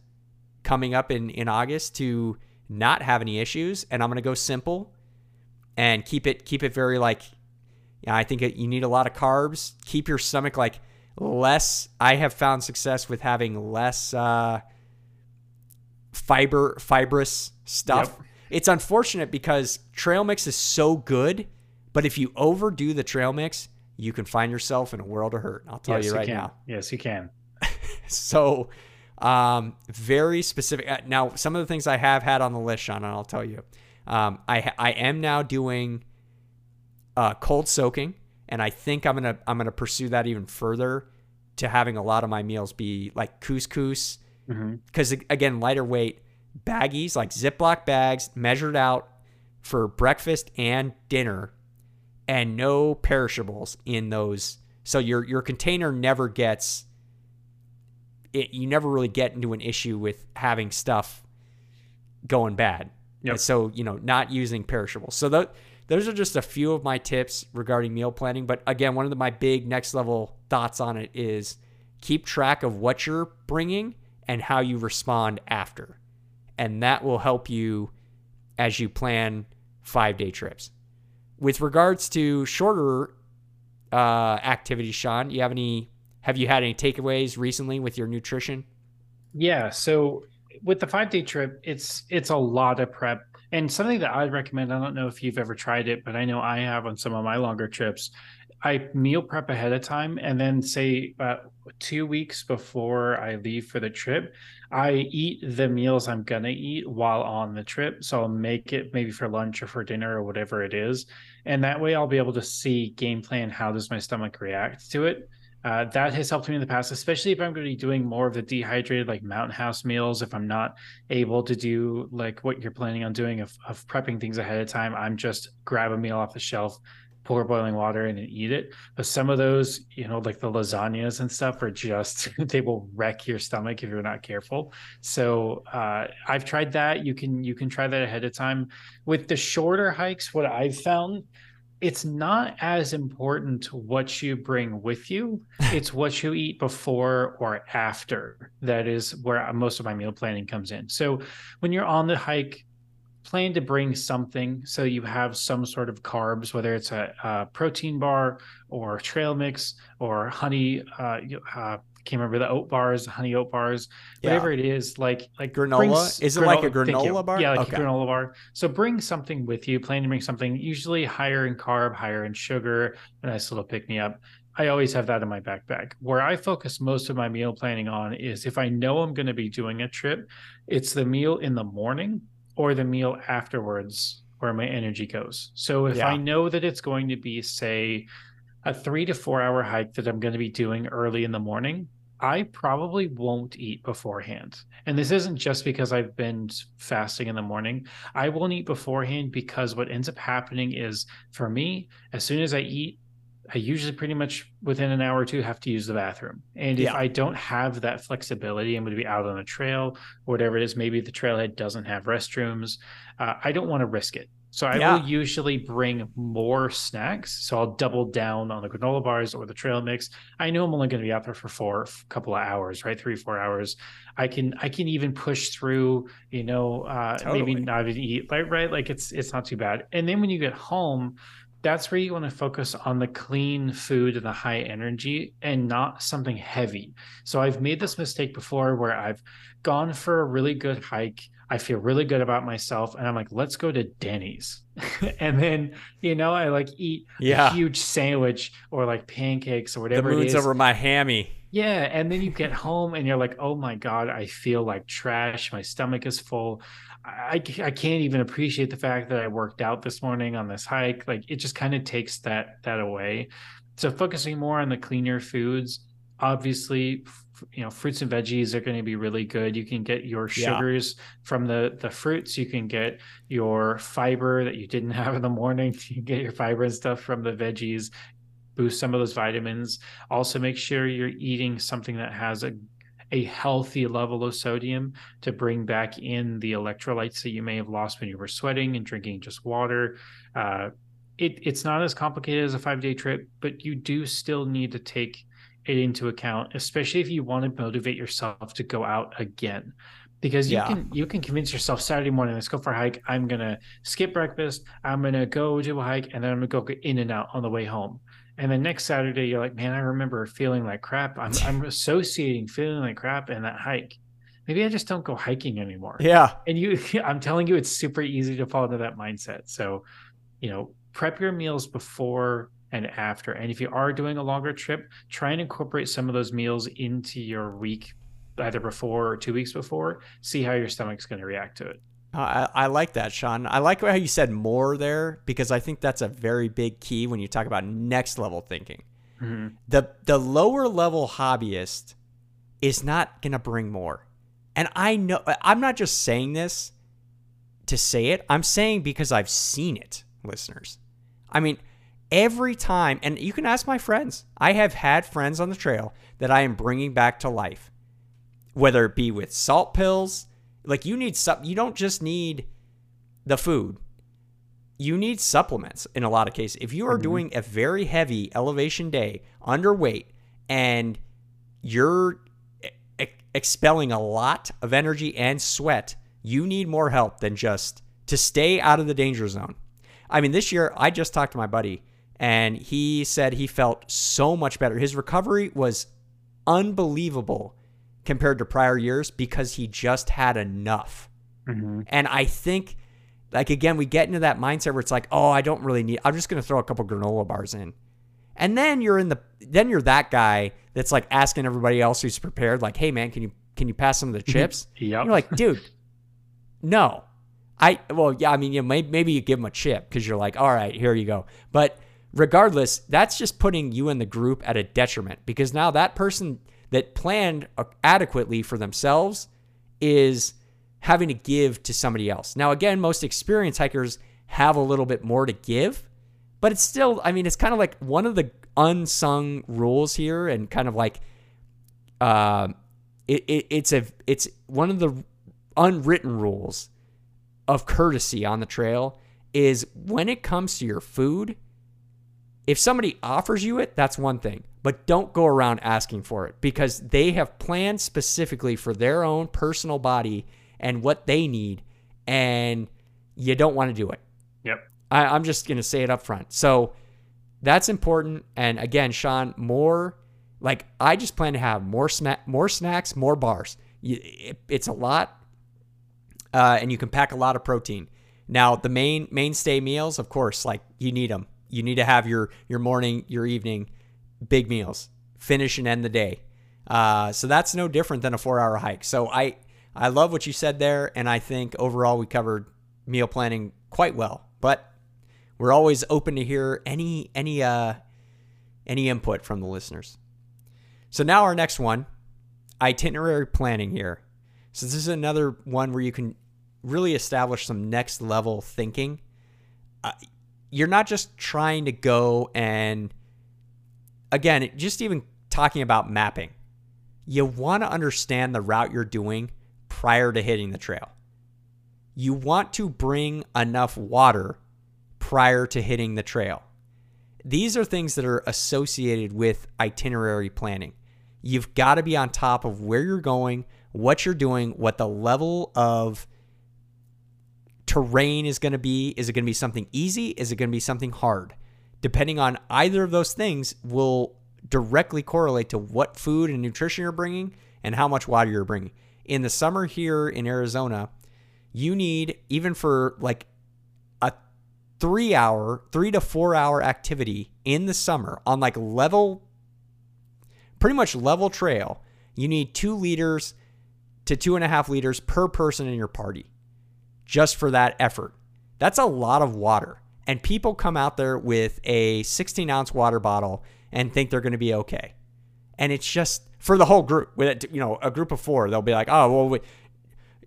coming up in in August to not have any issues, and I'm going to go simple and keep it keep it very like. Yeah, I think it, you need a lot of carbs. Keep your stomach like less i have found success with having less uh, fiber fibrous stuff Yep. it's unfortunate because trail mix is so good but if you overdo the trail mix you can find yourself in a world of hurt i'll tell yes, you right can. now Yes, you can. So um, very specific uh, now some of the things i have had on the list sean and i'll tell you. Um, I, I am now doing uh, cold soaking and i think i'm gonna i'm gonna pursue that even further to having a lot of my meals be like couscous because again lighter weight baggies like ziploc bags measured out for breakfast and dinner and no perishables in those. So your your container never gets it you never really get into an issue with having stuff going bad. Yep. And so you know not using perishables so tho- those are just a few of my tips regarding meal planning. But again one of the, my big next level thoughts on it is keep track of what you're bringing and how you respond after. And that will help you as you plan five day trips. With regards to shorter uh, activities sean you have any have you had any takeaways recently with your nutrition Yeah. So with the five day trip, it's it's a lot of prep. And something that I'd recommend, I don't know if you've ever tried it, but I know I have on some of my longer trips. I meal prep ahead of time and then say about two weeks before I leave for the trip, I eat the meals I'm gonna eat while on the trip. So I'll make it maybe for lunch or for dinner or whatever it is. And that way I'll be able to see game plan how does my stomach react to it. Uh, that has helped me in the past, especially if I'm going to be doing more of the dehydrated, like mountain house meals. If I'm not able to do like what you're planning on doing of, of prepping things ahead of time, I'm just grab a meal off the shelf, pour boiling water in and eat it. But some of those, you know, like the lasagnas and stuff are just, they will wreck your stomach if you're not careful. So uh, I've tried that. You can, you can try that ahead of time. With the shorter hikes, what I've found it's not as important what you bring with you. It's what you eat before or after. That is where most of my meal planning comes in. So when you're on the hike plan to bring something so you have some sort of carbs whether it's a, a protein bar or trail mix or honey uh, uh can't remember the oat bars honey oat bars Yeah. whatever it is like like Granola? Is it like a granola bar? yeah like Okay. a granola bar so bring something with you plan to bring something usually higher in carb higher in sugar a nice little pick me up I always have that in my backpack. Where I focus most of my meal planning on is if I know I'm going to be doing a trip, it's the meal in the morning or the meal afterwards where my energy goes. So if Yeah. I know that it's going to be, say, a three to four hour hike that I'm going to be doing early in the morning, I probably won't eat beforehand. And this isn't just because I've been fasting in the morning. I won't eat beforehand because what ends up happening is for me, as soon as I eat, I usually pretty much within an hour or two have to use the bathroom. And if I don't have that flexibility, I'm going to be out on a trail, or whatever it is. Maybe the trailhead doesn't have restrooms. Uh, I don't want to risk it. So I Yeah. will usually bring more snacks. So I'll double down on the granola bars or the trail mix. I know I'm only going to be out there for four a couple of hours, right? Three, four hours. I can I can even push through, you know, uh maybe not even eat, right? Right. Like it's it's not too bad. And then when you get home, that's where you want to focus on the clean food and the high energy and not something heavy. So I've made this mistake before where I've gone for a really good hike. I feel really good about myself and I'm like, let's go to Denny's. and then, you know, I like eat Yeah. a huge sandwich or like pancakes or whatever it moon's over my hammy Yeah, and then you get home and you're like, "Oh my god, I feel like trash. My stomach is full. I, I I can't even appreciate the fact that I worked out this morning on this hike. Like it just kind of takes that that away. So focusing more on the cleaner foods obviously you know fruits and veggies are going to be really good. You can get your sugars yeah. from the the fruits. You can get your fiber that you didn't have in the morning. You can get your fiber and stuff from the veggies. Boost some of those vitamins. Also make sure you're eating something that has a a healthy level of sodium to bring back in the electrolytes that you may have lost when you were sweating and drinking just water. Uh, it, it's not as complicated as a five day trip but you do still need to take it into account, especially if you want to motivate yourself to go out again. Because you yeah. can you can convince yourself Saturday morning, let's go for a hike. I'm gonna skip breakfast. I'm gonna go do a hike, and then I'm gonna go in and out on the way home. And then next Saturday, you're like, man, I remember feeling like crap. I'm I'm associating feeling like crap and that hike. Maybe I just don't go hiking anymore. Yeah. And you, I'm telling you, it's super easy to fall into that mindset. So, you know, prep your meals before and after. And if you are doing a longer trip, try and incorporate some of those meals into your week, either before or two weeks before. See how your stomach's going to react to it. I, I like that, Sean. I like how you said more there because I think that's a very big key when you talk about next level thinking. Mm-hmm. The the lower level hobbyist is not going to bring more. And I know I'm not just saying this to say it. I'm saying because I've seen it, listeners. I mean, every time, and you can ask my friends, I have had friends on the trail that I am bringing back to life, whether it be with salt pills. Like you need some, you don't just need the food. You need supplements in a lot of cases. If you are mm-hmm. doing a very heavy elevation day, underweight, and you're e- expelling a lot of energy and sweat, you need more help than just to stay out of the danger zone. I mean, this year I just talked to my buddy and he said he felt so much better. His recovery was unbelievable compared to prior years because he just had enough. Mm-hmm. And I think, like, again, we get into that mindset where it's like, oh, I don't really need, I'm just going to throw a couple granola bars in. And then you're in the, then you're that guy that's like asking everybody else who's prepared, like, hey, man, can you, can you pass some of the chips? yep. You're like, dude, no. I, well, yeah, I mean, you know, maybe, maybe you give them a chip because you're like, all right, here you go. But regardless, that's just putting you and the group at a detriment because now that person that planned adequately for themselves is having to give to somebody else. Now, again, most experienced hikers have a little bit more to give, but it's still, I mean, it's kind of like one of the unsung rules here and kind of like, uh, it, it, it's a it's one of the unwritten rules of courtesy on the trail is when it comes to your food if somebody offers you it, that's one thing, but don't go around asking for it because they have planned specifically for their own personal body and what they need, and you don't want to do it. Yep. I, am just going to say it up front. So that's important. And again, Sean, more like I just plan to have more snack, more snacks, more bars. It, it's a lot, uh, and you can pack a lot of protein. Now, the main mainstay meals, of course, like you need them you need to have your your morning, your evening, big meals, finish and end the day. Uh, so that's no different than a four hour hike. So I I love what you said there, and I think overall we covered meal planning quite well. But we're always open to hear any any uh any input from the listeners. So now our next one, itinerary planning here. So this is another one where you can really establish some next level thinking. Uh, you're not just trying to go and again, just even talking about mapping. You want to understand the route you're doing prior to hitting the trail. You want to bring enough water prior to hitting the trail. These are things that are associated with itinerary planning. You've got to be on top of where you're going, what you're doing, what the level of terrain is going to be. Is it going to be something easy? Is it going to be something hard? Depending on either of those things, will directly correlate to what food and nutrition you're bringing and how much water you're bringing. In the summer here in Arizona, you need, even for like a three hour, three to four hour activity in the summer on like level, pretty much level trail, you need two liters to two and a half liters per person in your party just for that effort. That's a lot of water. And people come out there with a 16 ounce water bottle and think they're going to be okay. and it's just for the whole group. With you know a group of four, they'll be like, oh well, we,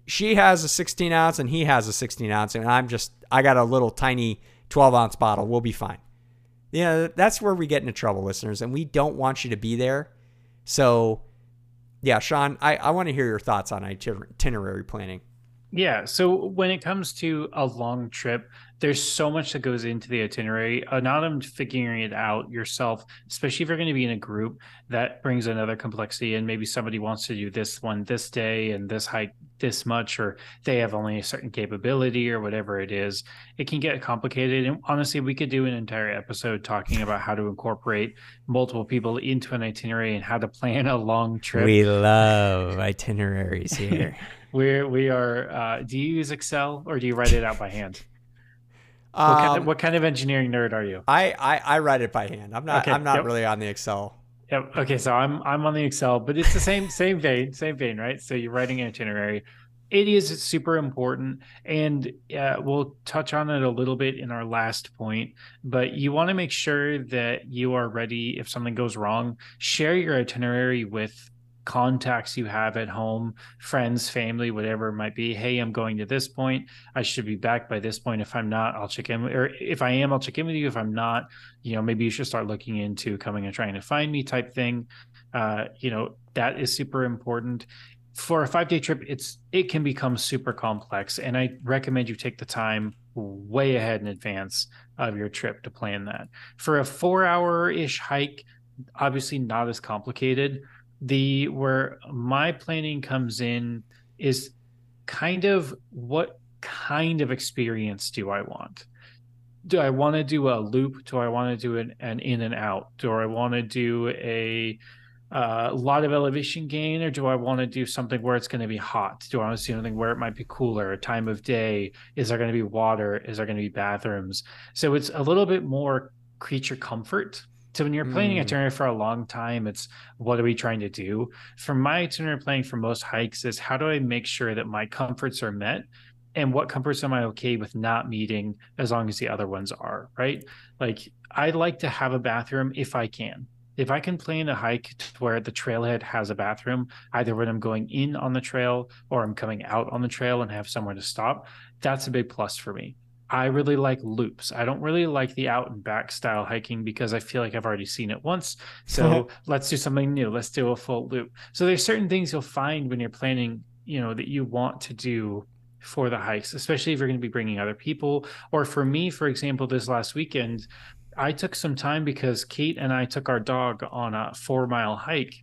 she has a 16 ounce and he has a 16 ounce, and I'm just I got a little tiny 12 ounce bottle. We'll be fine. You know that's where we get into trouble, listeners, and we don't want you to be there. So, yeah, Sean, I, I want to hear your thoughts on itinerary planning. Yeah. So when it comes to a long trip, there's so much that goes into the itinerary. Uh, not on figuring it out yourself, especially if you're going to be in a group, that brings another complexity. And maybe somebody wants to do this one this day and this hike this much, or they have only a certain capability or whatever it is. It can get complicated. And honestly, we could do an entire episode talking about how to incorporate multiple people into an itinerary and how to plan a long trip. We love itineraries here. We're we are. Uh, do you use Excel or do you write it out by hand? What, um, kind of, um, what kind of engineering nerd are you? I, I, I write it by hand. I'm not okay, I'm not yep. really on the Excel. Yep. Okay, so I'm I'm on the Excel, but it's the same same vein, same vein, right? So you're writing an itinerary. It is super important, and uh, we'll touch on it a little bit in our last point. But you want to make sure that you are ready if something goes wrong. Share your itinerary with contacts you have at home, friends, family, whatever it might be. Hey, I'm going to this point. I should be back by this point. If I'm not, I'll check in. Or if I am, I'll check in with you. If I'm not, you know, maybe you should start looking into coming and trying to find me type thing. Uh, you know, that is super important. For a five day trip, it's it can become super complex, and I recommend you take the time way ahead in advance of your trip to plan that. For a four hour ish hike, obviously not as complicated the where my planning comes in is kind of what kind of experience do I want? Do I want to do a loop? Do I want to do an, an in and out? Do I want to do a uh, lot of elevation gain, or do I want to do something where it's going to be hot? Do I want to do something where it might be cooler? Time of day? Is there going to be water? Is there going to be bathrooms? So it's a little bit more creature comfort so when you're planning mm. itinerary for a long time, it's what are we trying to do? For my itinerary planning for most hikes is how do I make sure that my comforts are met and what comforts am I okay with not meeting as long as the other ones are, right? Like I like to have a bathroom if I can. If I can plan a hike to where the trailhead has a bathroom, either when I'm going in on the trail or I'm coming out on the trail and have somewhere to stop, that's a big plus for me. I really like loops. I don't really like the out and back style hiking because I feel like I've already seen it once. So let's do something new. Let's do a full loop. So there's certain things you'll find when you're planning, you know, that you want to do for the hikes, especially if you're going to be bringing other people. Or for me, for example, this last weekend, I took some time because Kate and I took our dog on a four mile hike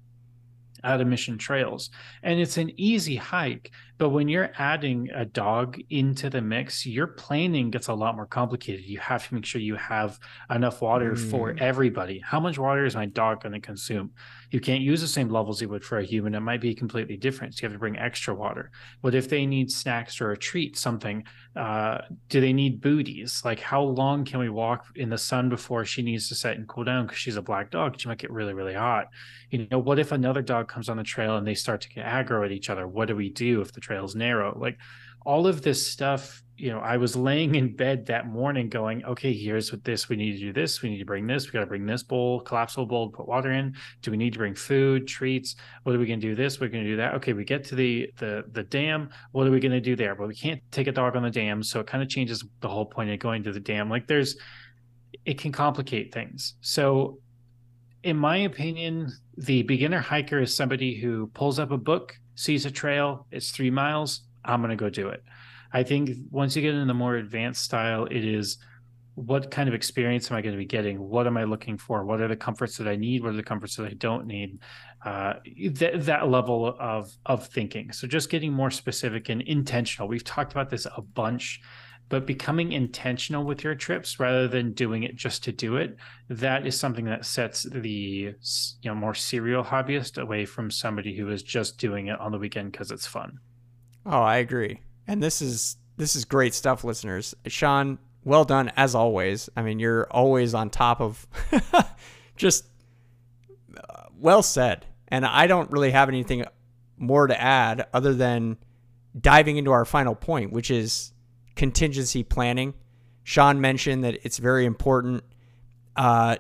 out of Mission Trails. And it's an easy hike, but when you're adding a dog into the mix, your planning gets a lot more complicated. You have to make sure you have enough water mm. for everybody. How much water is my dog going to consume? You can't use the same levels you would for a human. It might be completely different. So you have to bring extra water. What if they need snacks or a treat, something? Uh, do they need booties? Like how long can we walk in the sun before she needs to set and cool down because she's a black dog? She might get really, really hot. You know, what if another dog comes on the trail and they start to get aggro at each other? What do we do if the trail's narrow. Like all of this stuff, you know, I was laying in bed that morning going, okay, here's what this, we need to do this, we need to bring this, we got to bring this bowl, collapsible bowl, put water in. Do we need to bring food, treats? What are we going to do this? We're going to do that. Okay, we get to the the the dam. What are we going to do there? But we can't take a dog on the dam, so it kind of changes the whole point of going to the dam. Like there's, it can complicate things. So, in my opinion, the beginner hiker is somebody who pulls up a book, sees a trail, it's three miles, I'm going to go do it. I think once you get into the more advanced style, it is what kind of experience am I going to be getting? What am I looking for? What are the comforts that I need? What are the comforts that I don't need? Uh, th- that level of of thinking. So just getting more specific and intentional. We've talked about this a bunch, but becoming intentional with your trips rather than doing it just to do it. That is something that sets the you know more serial hobbyist away from somebody who is just doing it on the weekend because it's fun. Oh, I agree. And this is this is great stuff, listeners. Sean, well done as always. I mean, you're always on top of just uh, well said. And I don't really have anything more to add other than diving into our final point, which is contingency planning. Sean mentioned that it's very important uh,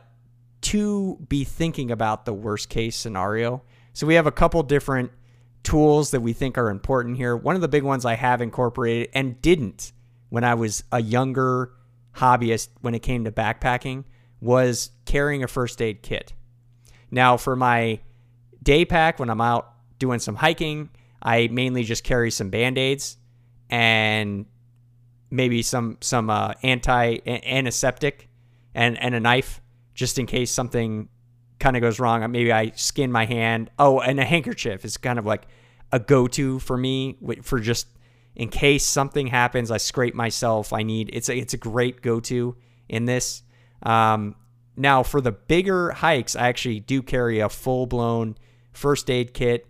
to be thinking about the worst case scenario. So we have a couple different tools that we think are important here. One of the big ones I have incorporated and didn't when I was a younger hobbyist when it came to backpacking was carrying a first aid kit. Now, for my day pack, when I'm out doing some hiking, I mainly just carry some band aids and maybe some some uh, anti antiseptic and and a knife just in case something kind of goes wrong. Maybe I skin my hand. Oh, and a handkerchief is kind of like a go to for me for just in case something happens. I scrape myself. I need it's a it's a great go to in this. Um, now for the bigger hikes, I actually do carry a full blown first aid kit,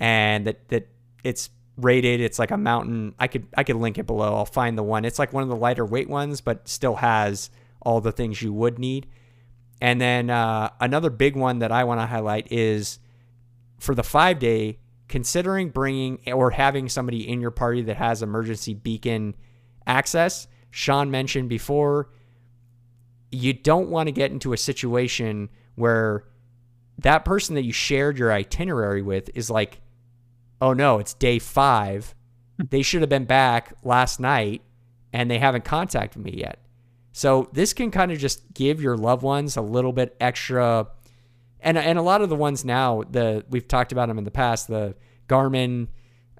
and that that it's rated. It's like a mountain. I could I could link it below. I'll find the one. It's like one of the lighter weight ones, but still has all the things you would need. And then uh, another big one that I want to highlight is for the five day, considering bringing or having somebody in your party that has emergency beacon access. Sean mentioned before, you don't want to get into a situation where that person that you shared your itinerary with is like, oh no, it's day five. they should have been back last night and they haven't contacted me yet. So this can kind of just give your loved ones a little bit extra. And, and a lot of the ones now, the we've talked about them in the past, the Garmin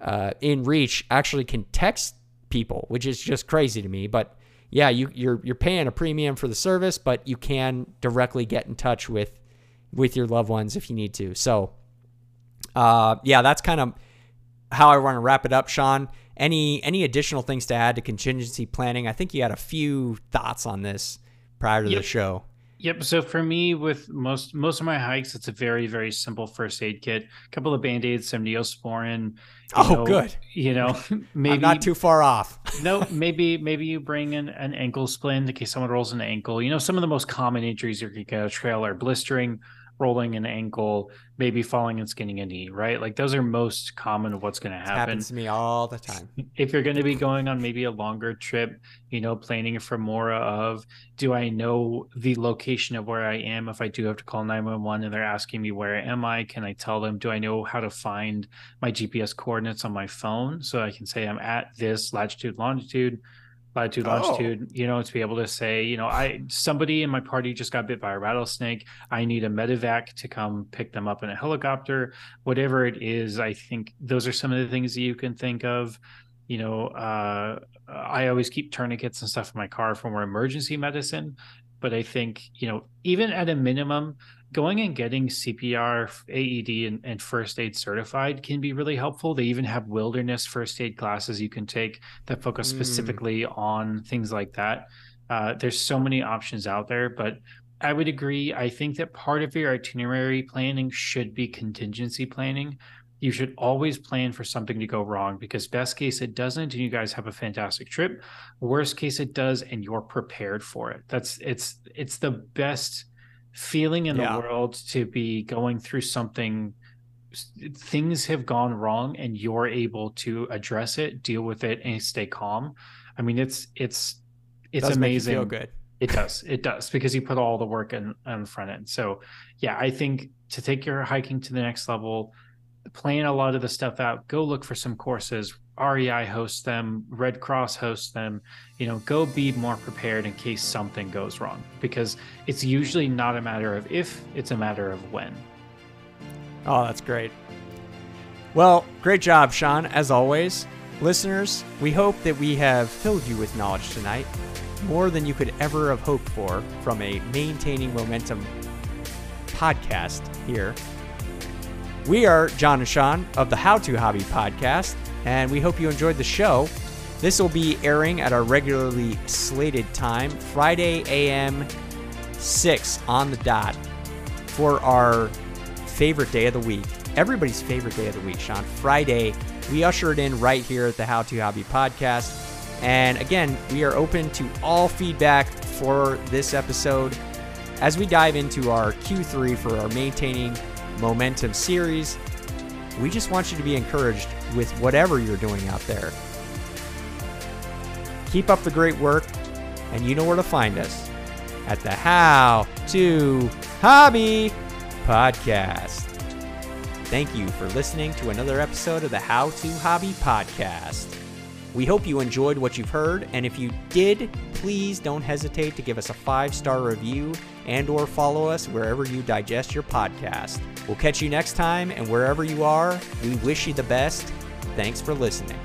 uh, InReach actually can text people, which is just crazy to me. But yeah, you, you're you're paying a premium for the service, but you can directly get in touch with with your loved ones if you need to. So, uh, yeah, that's kind of how I want to wrap it up, Sean. Any any additional things to add to contingency planning? I think you had a few thoughts on this prior to yep. the show. Yep. So for me, with most most of my hikes, it's a very very simple first aid kit. A couple of band aids, some Neosporin. Oh, know, good. You know, maybe I'm not too far off. no, maybe maybe you bring in an ankle splint in case someone rolls an ankle. You know, some of the most common injuries you could get a trail are blistering, rolling an ankle, maybe falling and skinning a knee, right? Like those are most common of what's going to happen. It happens to me all the time. If you're going to be going on maybe a longer trip, you know, planning for more of, do I know the location of where I am? If I do have to call 911 and they're asking me where am I, can I tell them? Do I know how to find my GPS coordinates on my phone so I can say I'm at this latitude, longitude? Latitude oh. longitude you know to be able to say you know i somebody in my party just got bit by a rattlesnake. I need a medevac to come pick them up in a helicopter. Whatever it is i think those are some of the things that you can think of. You know uh, i always keep tourniquets and stuff in my car for more emergency medicine. But i think you know even at a minimum going and getting CPR, AED, and, and, first aid certified can be really helpful. They even have wilderness first aid classes you can take that focus mm. specifically on things like that. Uh, there's so many options out there, but I would agree. I think that part of your itinerary planning should be contingency planning. You should always plan for something to go wrong because best case it doesn't and you guys have a fantastic trip. Worst case it does and you're prepared for it. That's it's it's the best feeling in yeah. the world to be going through something things have gone wrong and you're able to address it deal with it and stay calm. I mean it's it's it's does amazing feel good. It does. It does because you put all the work in on the front end. So yeah i think to take your hiking to the next level plan a lot of the stuff out go look for some courses REI hosts them, Red Cross hosts them. You know, go be more prepared in case something goes wrong because it's usually not a matter of if, it's a matter of when. Oh, that's great. Well, great job, Sean, as always. Listeners, we hope that we have filled you with knowledge tonight, more than you could ever have hoped for from a Maintaining Momentum podcast here. We are John and Sean of the How to Hobby podcast and we hope you enjoyed the show. This will be airing at our regularly slated time, Friday AM 6 on the dot, for our favorite day of the week. Everybody's favorite day of the week, Sean. Friday, we usher it in right here at the How to Hobby podcast. And again, we are open to all feedback for this episode as we dive into our Q3 for our Maintaining Momentum series. We just want you to be encouraged with whatever you're doing out there. Keep up the great work, and you know where to find us at the How to Hobby Podcast. Thank you for listening to another episode of the How to Hobby Podcast. We hope you enjoyed what you've heard, and if you did, please don't hesitate to give us a five-star review and or follow us wherever you digest your podcast. We'll catch you next time, and wherever you are, we wish you the best. Thanks for listening.